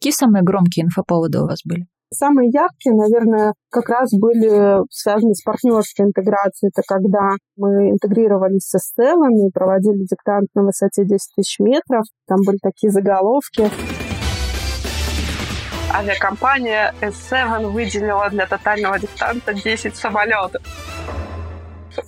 Какие самые громкие инфоповоды у вас были? Самые яркие, наверное, как раз были связаны с партнерской интеграцией. Это когда мы интегрировались со стелами, проводили диктант на высоте 10 тысяч метров. Там были такие заголовки. Авиакомпания S7 выделила для тотального диктанта 10 самолетов.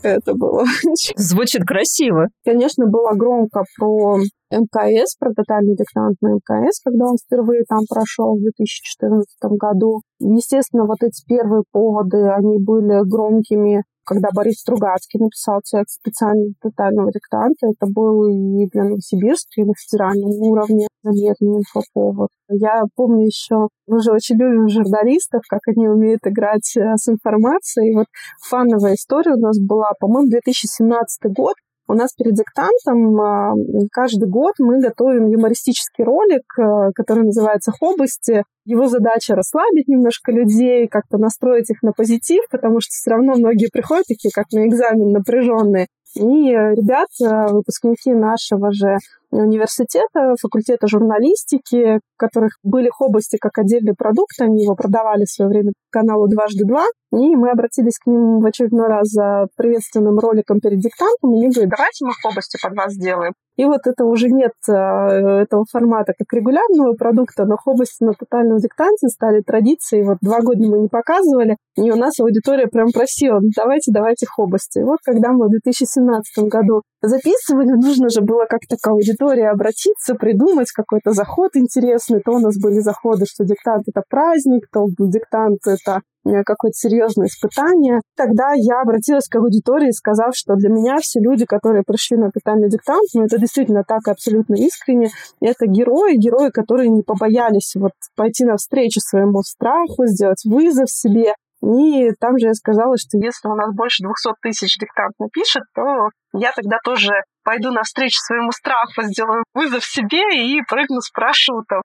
Это было Звучит красиво. Конечно, было громко про МКС, про тотальный диктант на МКС, когда он впервые там прошел в 2014 году. Естественно, вот эти первые поводы, они были громкими когда Борис Стругацкий написал текст специально тотального диктанта, это был и для Новосибирска, и на федеральном уровне заметный инфоповод. Я помню еще, мы же очень любим журналистов, как они умеют играть э, с информацией. И вот фановая история у нас была, по-моему, 2017 год, у нас перед диктантом а, каждый год мы готовим юмористический ролик, э, который называется «Хобости». Его задача расслабить немножко людей, как-то настроить их на позитив, потому что все равно многие приходят такие, как на экзамен, напряженные. И ребята, выпускники нашего же университета, факультета журналистики, у которых были хобости как отдельный продукт, они его продавали в свое время каналу «Дважды два», и мы обратились к ним в очередной раз за приветственным роликом перед диктантом, и они говорят, давайте мы хобости под вас сделаем. И вот это уже нет э, этого формата как регулярного продукта, но хобости на тотальном диктанте стали традицией. Вот два года мы не показывали, и у нас аудитория прям просила, давайте, давайте хобости. И вот когда мы в 2017 году записывали, нужно же было как-то к аудитории обратиться, придумать какой-то заход интересный. То у нас были заходы, что диктант — это праздник, то диктант — это э, какое-то серьезное испытание. Тогда я обратилась к аудитории, сказав, что для меня все люди, которые пришли на тотальный диктант, ну, это действительно так абсолютно искренне, это герои, герои, которые не побоялись вот пойти навстречу своему страху, сделать вызов себе, и там же я сказала, что если у нас больше 200 тысяч диктант напишет, то я тогда тоже пойду навстречу своему страху, сделаю вызов себе и прыгну с парашютом.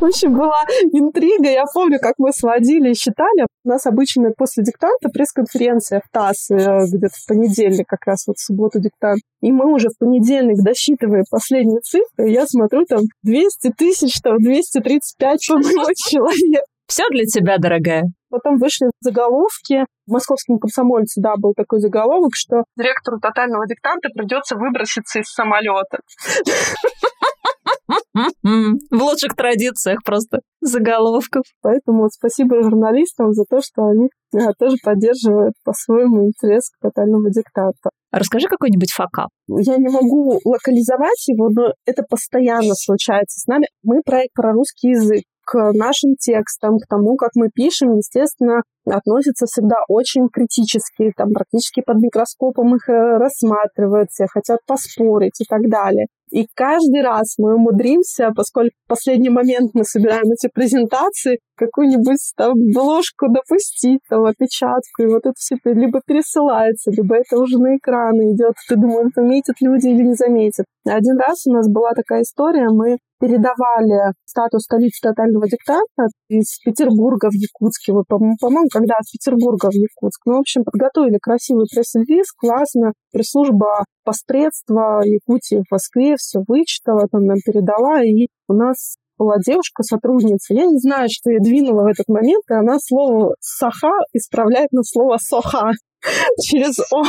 В общем, была интрига. Я помню, как мы сводили и считали. У нас обычно после диктанта пресс-конференция в ТАСС э, где-то в понедельник, как раз вот в субботу диктант. И мы уже в понедельник досчитываем последние цифры. Я смотрю, там 200 тысяч, там 235, по-моему, человек. Все для тебя, дорогая. Потом вышли заголовки. В московском комсомольце, да, был такой заголовок, что директору тотального диктанта придется выброситься из самолета. В лучших традициях просто заголовков. Поэтому спасибо журналистам за то, что они э, тоже поддерживают по-своему интерес к тотальному диктату. Расскажи какой-нибудь факап. Я не могу локализовать его, но это постоянно случается с нами. Мы проект про русский язык к нашим текстам, к тому, как мы пишем, естественно, относятся всегда очень критически, там практически под микроскопом их э, рассматривают, все хотят поспорить и так далее. И каждый раз мы умудримся, поскольку в последний момент мы собираем эти презентации, какую-нибудь там бложку допустить, там, опечатку, и вот это все либо пересылается, либо это уже на экраны идет. Ты думаешь, заметят люди или не заметят. Один раз у нас была такая история, мы передавали статус столицы тотального диктата из Петербурга в Якутске. Вот, по-моему, когда из Петербурга в Якутск. Ну, в общем, подготовили красивый пресс-релиз, классно. Пресс-служба посредства Якутии в Москве все вычитала, там нам передала, и у нас была девушка-сотрудница. Я не знаю, что я двинула в этот момент, и она слово «саха» исправляет на слово «соха» через «о».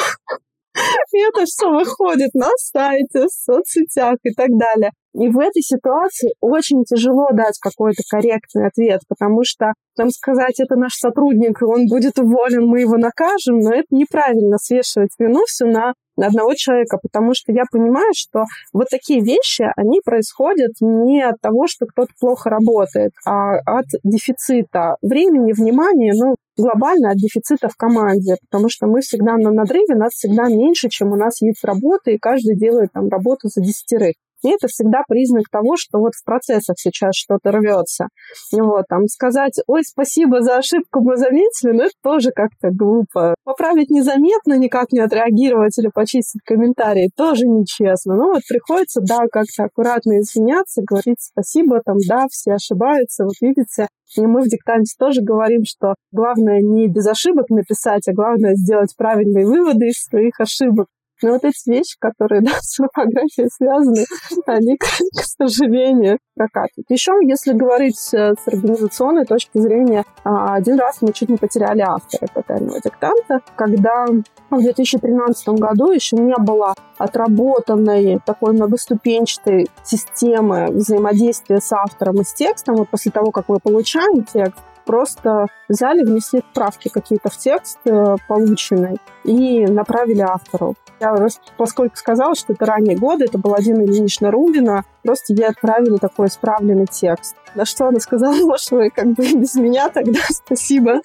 И это все выходит на сайте, в соцсетях и так далее. И в этой ситуации очень тяжело дать какой-то корректный ответ, потому что там сказать, это наш сотрудник, он будет уволен, мы его накажем, но это неправильно свешивать вину все на одного человека, потому что я понимаю, что вот такие вещи, они происходят не от того, что кто-то плохо работает, а от дефицита времени, внимания, ну, глобально от дефицита в команде, потому что мы всегда на надрыве, нас всегда меньше, чем у нас есть работы, и каждый делает там работу за десятерых. И это всегда признак того, что вот в процессах сейчас что-то рвется. Вот, там сказать, ой, спасибо за ошибку, мы заметили, но это тоже как-то глупо. Поправить незаметно, никак не отреагировать или почистить комментарии, тоже нечестно. Ну вот приходится, да, как-то аккуратно извиняться, говорить спасибо, там, да, все ошибаются, вот видите, и мы в диктанте тоже говорим, что главное не без ошибок написать, а главное сделать правильные выводы из своих ошибок. Но вот эти вещи, которые да, с фотографией связаны, они, к, к сожалению, прокатывают. Еще, если говорить э, с организационной точки зрения, а, один раз мы чуть не потеряли автора тотального диктанта, когда в 2013 году еще не было отработанной такой многоступенчатой системы взаимодействия с автором и с текстом. Вот после того, как мы получаем текст, просто взяли, внесли правки какие-то в текст э, полученный и направили автору. Я, поскольку сказала, что это ранние годы, это был один Ильич Нарубина, просто ей отправили такой исправленный текст. На что она сказала, может, вы как бы без меня тогда, спасибо.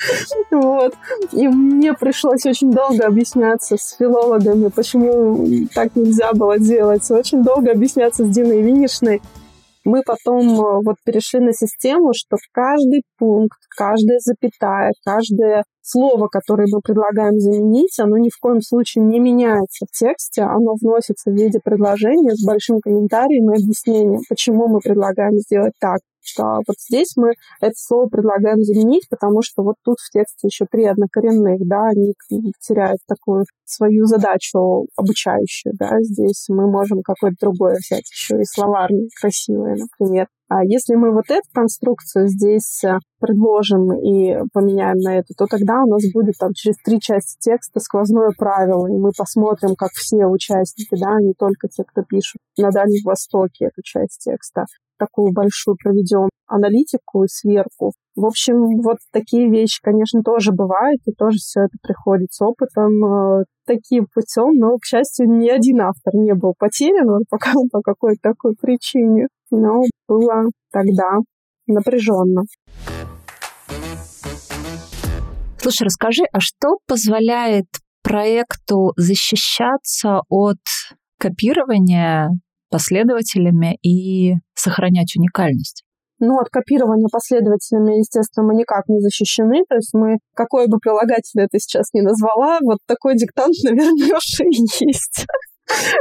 Вот. И мне пришлось очень долго объясняться с филологами, почему так нельзя было делать. Очень долго объясняться с Диной Винишной, мы потом э, вот перешли на систему, что каждый пункт, каждая запятая, каждое слово, которое мы предлагаем заменить, оно ни в коем случае не меняется в тексте, оно вносится в виде предложения с большим комментарием и объяснением, почему мы предлагаем сделать так что вот здесь мы это слово предлагаем заменить, потому что вот тут в тексте еще три однокоренных, да, они теряют такую свою задачу обучающую, да, здесь мы можем какое-то другое взять еще и словарные красивые, например. А если мы вот эту конструкцию здесь э, предложим и поменяем на это, то тогда у нас будет там через три части текста сквозное правило, и мы посмотрим, как все участники, да, не только те, кто пишут на Дальнем Востоке эту часть текста, такую большую проведем аналитику и сверку. В общем, вот такие вещи, конечно, тоже бывают, и тоже все это приходит с опытом, э, таким путем, но, к счастью, ни один автор не был потерян, он пока по какой-то такой причине, но было тогда напряженно. Слушай, расскажи, а что позволяет проекту защищаться от копирования последователями и сохранять уникальность? Ну, от копирования последователями, естественно, мы никак не защищены. То есть мы, какое бы прилагательное ты сейчас не назвала, вот такой диктант, наверное, уже и есть.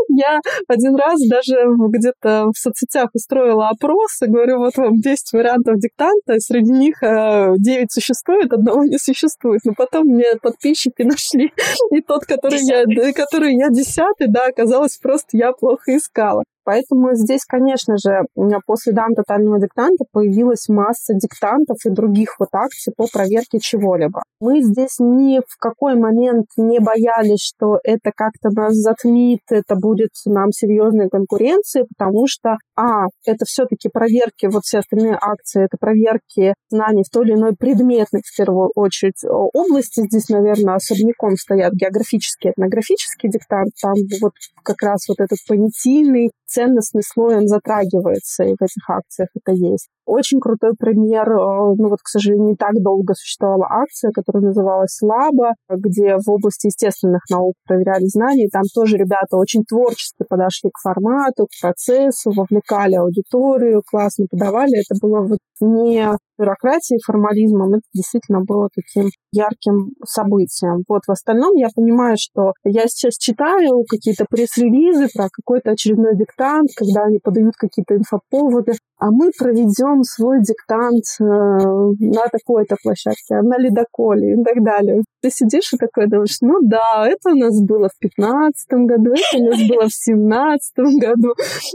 Я один раз даже где-то в соцсетях устроила опрос и говорю, вот вам 10 вариантов диктанта, среди них 9 э, существует, одного не существует. Но потом мне подписчики нашли, и тот, который я, который я десятый, да, оказалось просто я плохо искала. Поэтому здесь, конечно же, по следам тотального диктанта появилась масса диктантов и других вот акций по проверке чего-либо. Мы здесь ни в какой момент не боялись, что это как-то нас затмит, это будет нам серьезной конкуренцией, потому что, а, это все-таки проверки, вот все остальные акции, это проверки знаний в той или иной предметной, в первую очередь, области. Здесь, наверное, особняком стоят географический, этнографический диктант, там вот как раз вот этот понятийный, ценностный слой, он затрагивается, и в этих акциях это есть. Очень крутой пример, э, ну вот, к сожалению, не так долго существовала акция, которая называлась «Лаба», где в области естественных наук проверяли знания, там тоже ребята очень творчески подошли к формату, к процессу, вовлекали аудиторию, классно подавали. Это было вот не бюрократией, формализмом, это действительно было таким ярким событием. Вот в остальном я понимаю, что я сейчас читаю какие-то пресс-релизы про какой-то очередной диктант, когда они подают какие-то инфоповоды, а мы проведем свой диктант э, на такой-то площадке, на ледоколе и так далее. Ты сидишь и такой думаешь, ну да, это у нас было в 15 году, это у нас было в 17 году.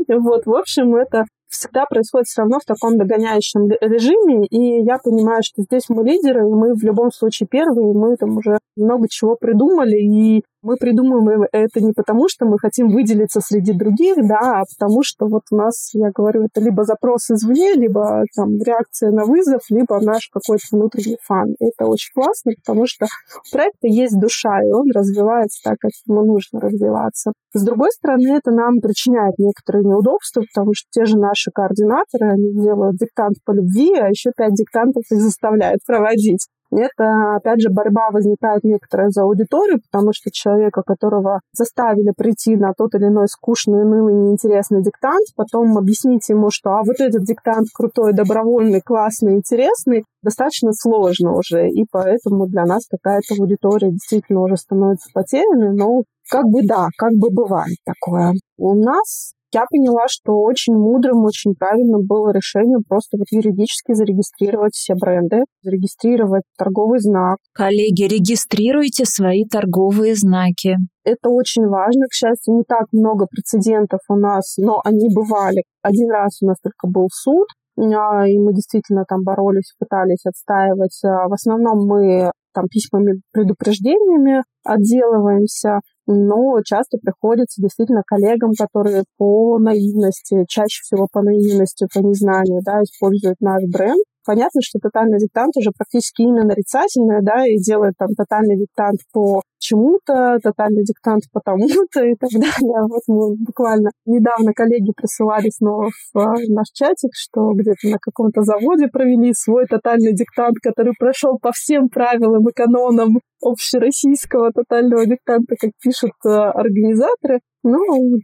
Вот, в общем, это всегда происходит все равно в таком догоняющем режиме, и я понимаю, что здесь мы лидеры, и мы в любом случае первые, и мы там уже много чего придумали, и мы придумываем это не потому, что мы хотим выделиться среди других, да, а потому что вот у нас, я говорю, это либо запрос извне, либо там реакция на вызов, либо наш какой-то внутренний фан. Это очень классно, потому что у проекта есть душа, и он развивается так, как ему нужно развиваться. С другой стороны, это нам причиняет некоторые неудобства, потому что те же наши координаторы, они делают диктант по любви, а еще пять диктантов их заставляют проводить. Это, опять же, борьба возникает некоторая за аудиторию, потому что человека, которого заставили прийти на тот или иной скучный, унылый, неинтересный диктант, потом объяснить ему, что а вот этот диктант крутой, добровольный, классный, интересный, достаточно сложно уже, и поэтому для нас какая-то аудитория действительно уже становится потерянной, но как бы да, как бы бывает такое. У нас я поняла, что очень мудрым, очень правильным было решение просто вот юридически зарегистрировать все бренды, зарегистрировать торговый знак. Коллеги, регистрируйте свои торговые знаки. Это очень важно. К счастью, не так много прецедентов у нас, но они бывали. Один раз у нас только был суд, а, и мы действительно там боролись, пытались отстаивать. А, в основном мы там письмами предупреждениями отделываемся но часто приходится действительно коллегам, которые по наивности, чаще всего по наивности, по незнанию, да, используют наш бренд, Понятно, что тотальный диктант уже практически имя нарицательное, да, и делает там тотальный диктант по чему-то, тотальный диктант по тому-то и так далее. Вот мы буквально недавно коллеги присылали снова в а, наш чатик, что где-то на каком-то заводе провели свой тотальный диктант, который прошел по всем правилам и канонам общероссийского тотального диктанта, как пишут э, организаторы. Ну,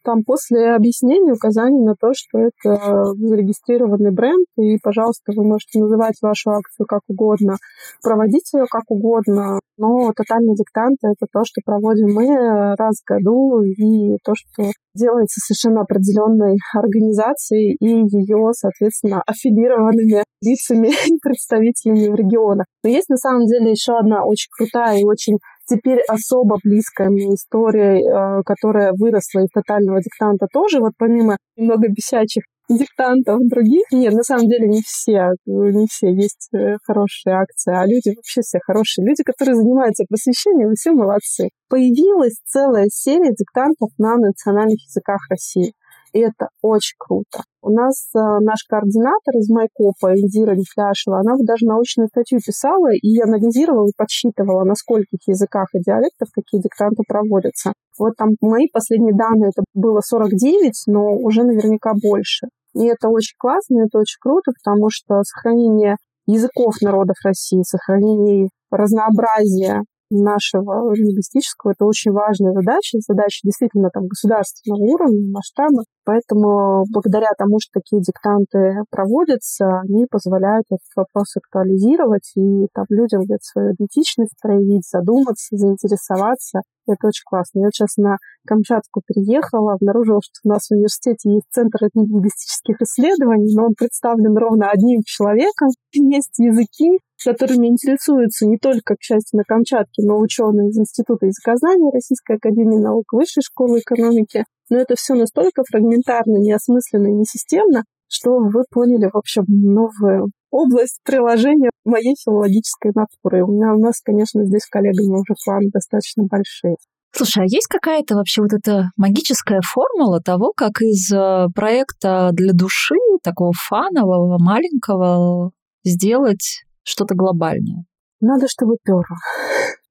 там после объяснений, указаний на то, что это зарегистрированный бренд, и, пожалуйста, вы можете называть вашу акцию как угодно, проводить ее как угодно, но тотальный диктант — это то, что проводим мы раз в году, и то, что делается совершенно определенной организацией и ее, соответственно, аффилированными лицами и представителями в регионах. Но есть на самом деле еще одна очень крутая и очень теперь особо близкая мне история, э, которая выросла из тотального диктанта тоже, вот помимо немного бесячих диктантов других. Нет, на самом деле не все, не все есть э, хорошие акции, а люди вообще все хорошие. Люди, которые занимаются просвещением, все молодцы. Появилась целая серия диктантов на национальных языках России. И это очень круто. У нас э, наш координатор из Майкопа, Индира Нефляшева, она даже научную статью писала и анализировала и подсчитывала, на скольких языках и диалектах такие диктанты проводятся. Вот там мои последние данные, это было 49, но уже наверняка больше. И это очень классно, это очень круто, потому что сохранение языков народов России, сохранение разнообразия нашего лингвистического. Это очень важная задача, задача действительно там государственного уровня, масштаба. Поэтому благодаря тому, что такие диктанты проводятся, они позволяют этот вопрос актуализировать и там людям где-то свою идентичность проявить, задуматься, заинтересоваться. Это очень классно. Я сейчас на Камчатку переехала, обнаружила, что у нас в университете есть Центр лингвистических исследований, но он представлен ровно одним человеком. Есть языки, которыми интересуются не только, к счастью, на Камчатке, но ученые из Института языкознания Российской Академии Наук, Высшей школы экономики. Но это все настолько фрагментарно, неосмысленно и несистемно, что вы поняли, в общем, новую область приложения моей филологической натуры. У, меня, у нас, конечно, здесь с коллегами уже планы достаточно большие. Слушай, а есть какая-то вообще вот эта магическая формула того, как из э, проекта для души, такого фанового, маленького, сделать что-то глобальное? Надо, чтобы перло.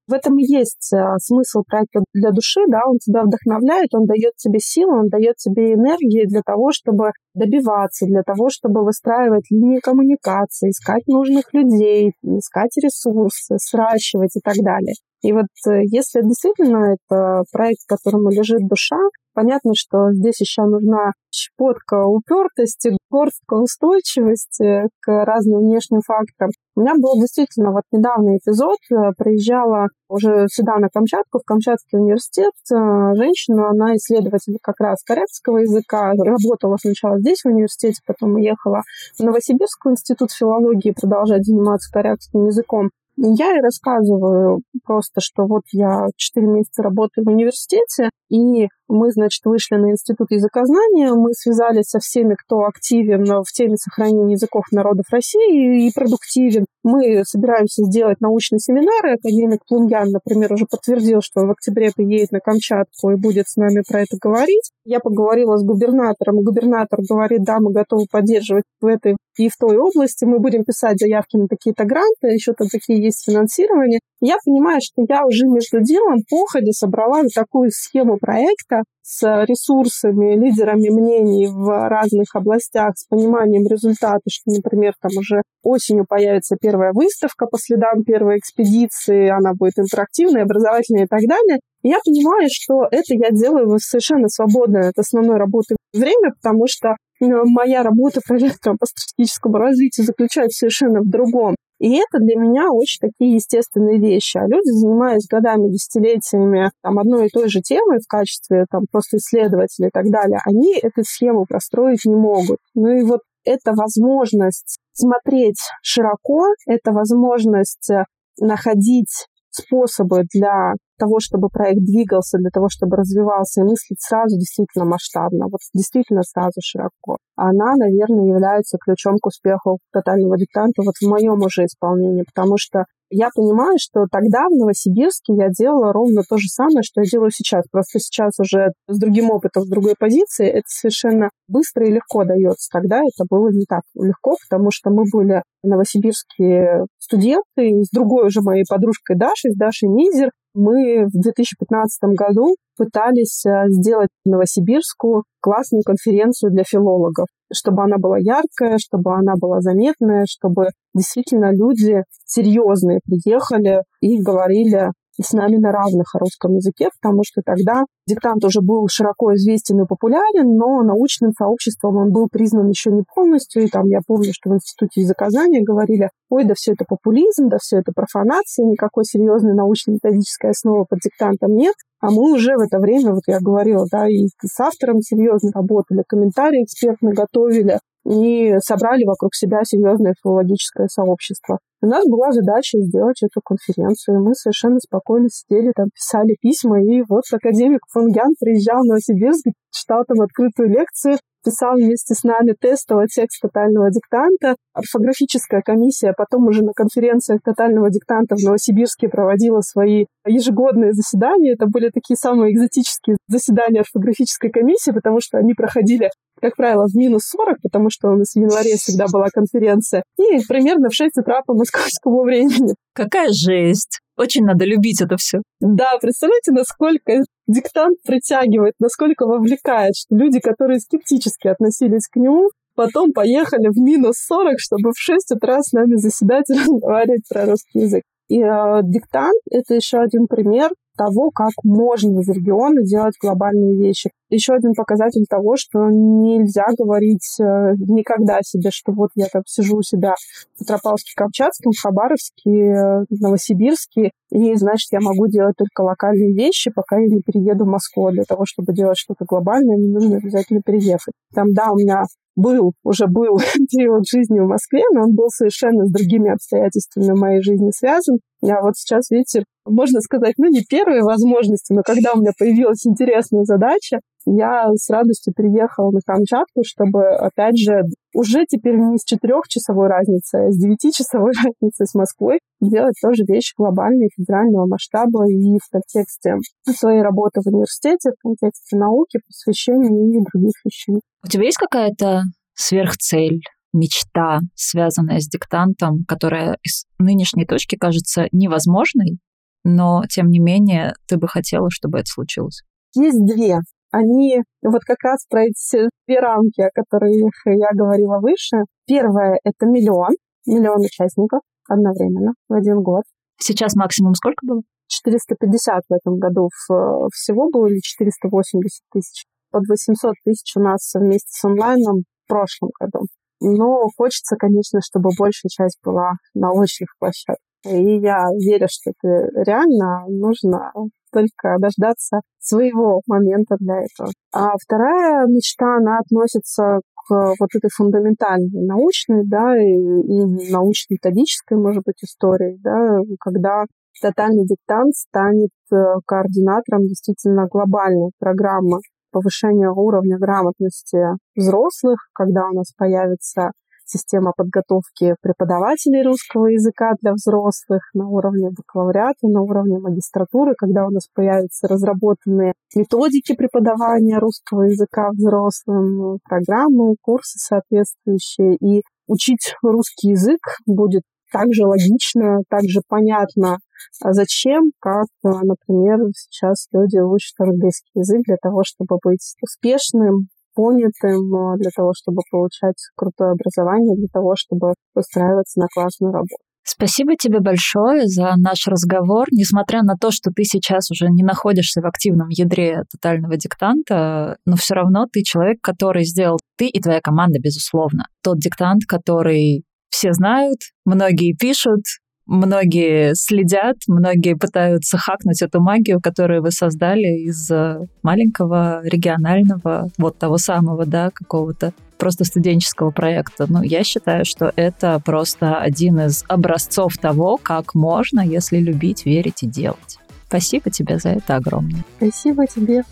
В этом и есть а, смысл проекта для души, да, он тебя вдохновляет, он дает тебе силу, он дает тебе энергии для того, чтобы добиваться, для того, чтобы выстраивать линии коммуникации, искать нужных людей, искать ресурсы, сращивать и так далее. И вот э, если действительно это проект, которому лежит душа, понятно, что здесь еще нужна щепотка упертости, горстка устойчивости к разным внешним факторам. У меня был действительно вот недавний эпизод. Э, приезжала уже сюда, на Камчатку, в Камчатский университет. Э, женщина, она исследователь как раз корейского языка, работала сначала здесь, в университете, потом уехала в Новосибирский институт филологии продолжать заниматься корейским языком. Я и рассказываю просто, что вот я 4 месяца работаю в университете, и мы, значит, вышли на Институт языкознания, мы связались со всеми, кто активен в теме сохранения языков народов России и продуктивен. Мы собираемся сделать научный семинар, и академик Плумьян, например, уже подтвердил, что в октябре приедет на Камчатку и будет с нами про это говорить. Я поговорила с губернатором, губернатор говорит, да, мы готовы поддерживать в этой и в той области, мы будем писать заявки на какие-то гранты, еще там такие есть финансирования. Я понимаю, что я уже между делом походе собрала такую схему проекта, с ресурсами, лидерами мнений в разных областях, с пониманием результата, что, например, там уже осенью появится первая выставка по следам первой экспедиции, она будет интерактивной, образовательной и так далее. И я понимаю, что это я делаю совершенно свободное от основной работы время, потому что э, моя работа проректором по стратегическому развитию заключается совершенно в другом. И это для меня очень такие естественные вещи. А люди, занимаясь годами, десятилетиями там, одной и той же темой в качестве там, просто исследователя и так далее, они эту схему простроить не могут. Ну и вот эта возможность смотреть широко, это возможность э, находить способы для того, чтобы проект двигался, для того, чтобы развивался и мыслить сразу действительно масштабно, вот действительно сразу широко. Она, наверное, является ключом к успеху тотального диктанта вот в моем уже исполнении, потому что я понимаю, что тогда в Новосибирске я делала ровно то же самое, что я делаю сейчас. Просто сейчас уже с другим опытом, в другой позиции. Это совершенно быстро и легко дается. Тогда это было не так легко, потому что мы были новосибирские студенты, с другой уже моей подружкой Дашей, с Дашей Мизер, мы в 2015 году пытались э, сделать Новосибирскую классную конференцию для филологов, чтобы она была яркая, чтобы она была заметная, чтобы действительно люди серьезные приехали и говорили с нами на равных о русском языке, потому что тогда диктант уже был широко известен и популярен, но научным сообществом он был признан еще не полностью. И там я помню, что в Институте языкознания говорили, ой, да все это популизм, да все это профанация, никакой серьезной научно-методической основы под диктантом нет. А мы уже в это время, вот я говорила, да, и с автором серьезно работали, комментарии экспертно готовили, и собрали вокруг себя серьезное филологическое сообщество. У нас была задача сделать эту конференцию. Мы совершенно спокойно сидели, там писали письма, и вот академик Фунгян приезжал в Новосибирск, читал там открытую лекцию, писал вместе с нами тестовый текст тотального диктанта. Орфографическая комиссия потом уже на конференциях тотального диктанта в Новосибирске проводила свои ежегодные заседания. Это были такие самые экзотические заседания орфографической комиссии, потому что они проходили как правило, в минус 40, потому что у нас в январе всегда была конференция, и примерно в 6 утра по московскому времени. Какая жесть! Очень надо любить это все. Да, представляете, насколько диктант притягивает, насколько вовлекает, что люди, которые скептически относились к нему, потом поехали в минус 40, чтобы в 6 утра с нами заседать и разговаривать про русский язык. И э, диктант — это еще один пример того, как можно из региона делать глобальные вещи. Еще один показатель того, что нельзя говорить э, никогда себе, что вот я там сижу у себя в Петропавловске-Камчатском, в Хабаровске, э, Новосибирске, и, значит, я могу делать только локальные вещи, пока я не перееду в Москву. Для того, чтобы делать что-то глобальное, мне нужно обязательно переехать. Там, да, у меня был, уже был период жизни в Москве, но он был совершенно с другими обстоятельствами моей жизни связан. Я вот сейчас, видите, можно сказать, ну, не первые возможности, но когда у меня появилась интересная задача, я с радостью переехала на Камчатку, чтобы, опять же, уже теперь не с четырехчасовой разницы, а с девятичасовой разницей с Москвой делать тоже вещи глобальные, федерального масштаба и в контексте своей работы в университете, в контексте науки, просвещения и других вещей. У тебя есть какая-то сверхцель, мечта, связанная с диктантом, которая из нынешней точки кажется невозможной, но, тем не менее, ты бы хотела, чтобы это случилось? Есть две они вот как раз про эти две рамки, о которых я говорила выше. Первое — это миллион, миллион участников одновременно в один год. Сейчас максимум сколько было? 450 в этом году всего было, или 480 тысяч. Под 800 тысяч у нас вместе с онлайном в прошлом году. Но хочется, конечно, чтобы большая часть была на очных площадках. И я верю, что это реально нужно только дождаться своего момента для этого. А вторая мечта, она относится к вот этой фундаментальной научной, да, и, и научно-методической, может быть, истории, да, когда тотальный диктант станет э, координатором действительно глобальной программы повышения уровня грамотности взрослых, когда у нас появится система подготовки преподавателей русского языка для взрослых на уровне бакалавриата, на уровне магистратуры, когда у нас появятся разработанные методики преподавания русского языка взрослым, программы, курсы соответствующие. И учить русский язык будет также логично, также понятно, а зачем, как, например, сейчас люди учат английский язык для того, чтобы быть успешным понятым для того, чтобы получать крутое образование, для того, чтобы устраиваться на классную работу. Спасибо тебе большое за наш разговор. Несмотря на то, что ты сейчас уже не находишься в активном ядре тотального диктанта, но все равно ты человек, который сделал, ты и твоя команда, безусловно, тот диктант, который все знают, многие пишут, многие следят, многие пытаются хакнуть эту магию, которую вы создали из э, маленького регионального, вот того самого, да, какого-то просто студенческого проекта. Ну, я считаю, что это просто один из образцов того, как можно, если любить, верить и делать. Спасибо тебе за это огромное. Спасибо тебе.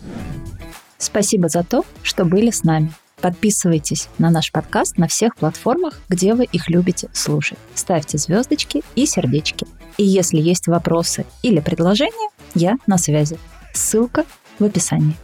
Спасибо за то, что были с нами. Подписывайтесь на наш подкаст на всех платформах, где вы их любите слушать. Ставьте звездочки и сердечки. И если есть вопросы или предложения, я на связи. Ссылка в описании.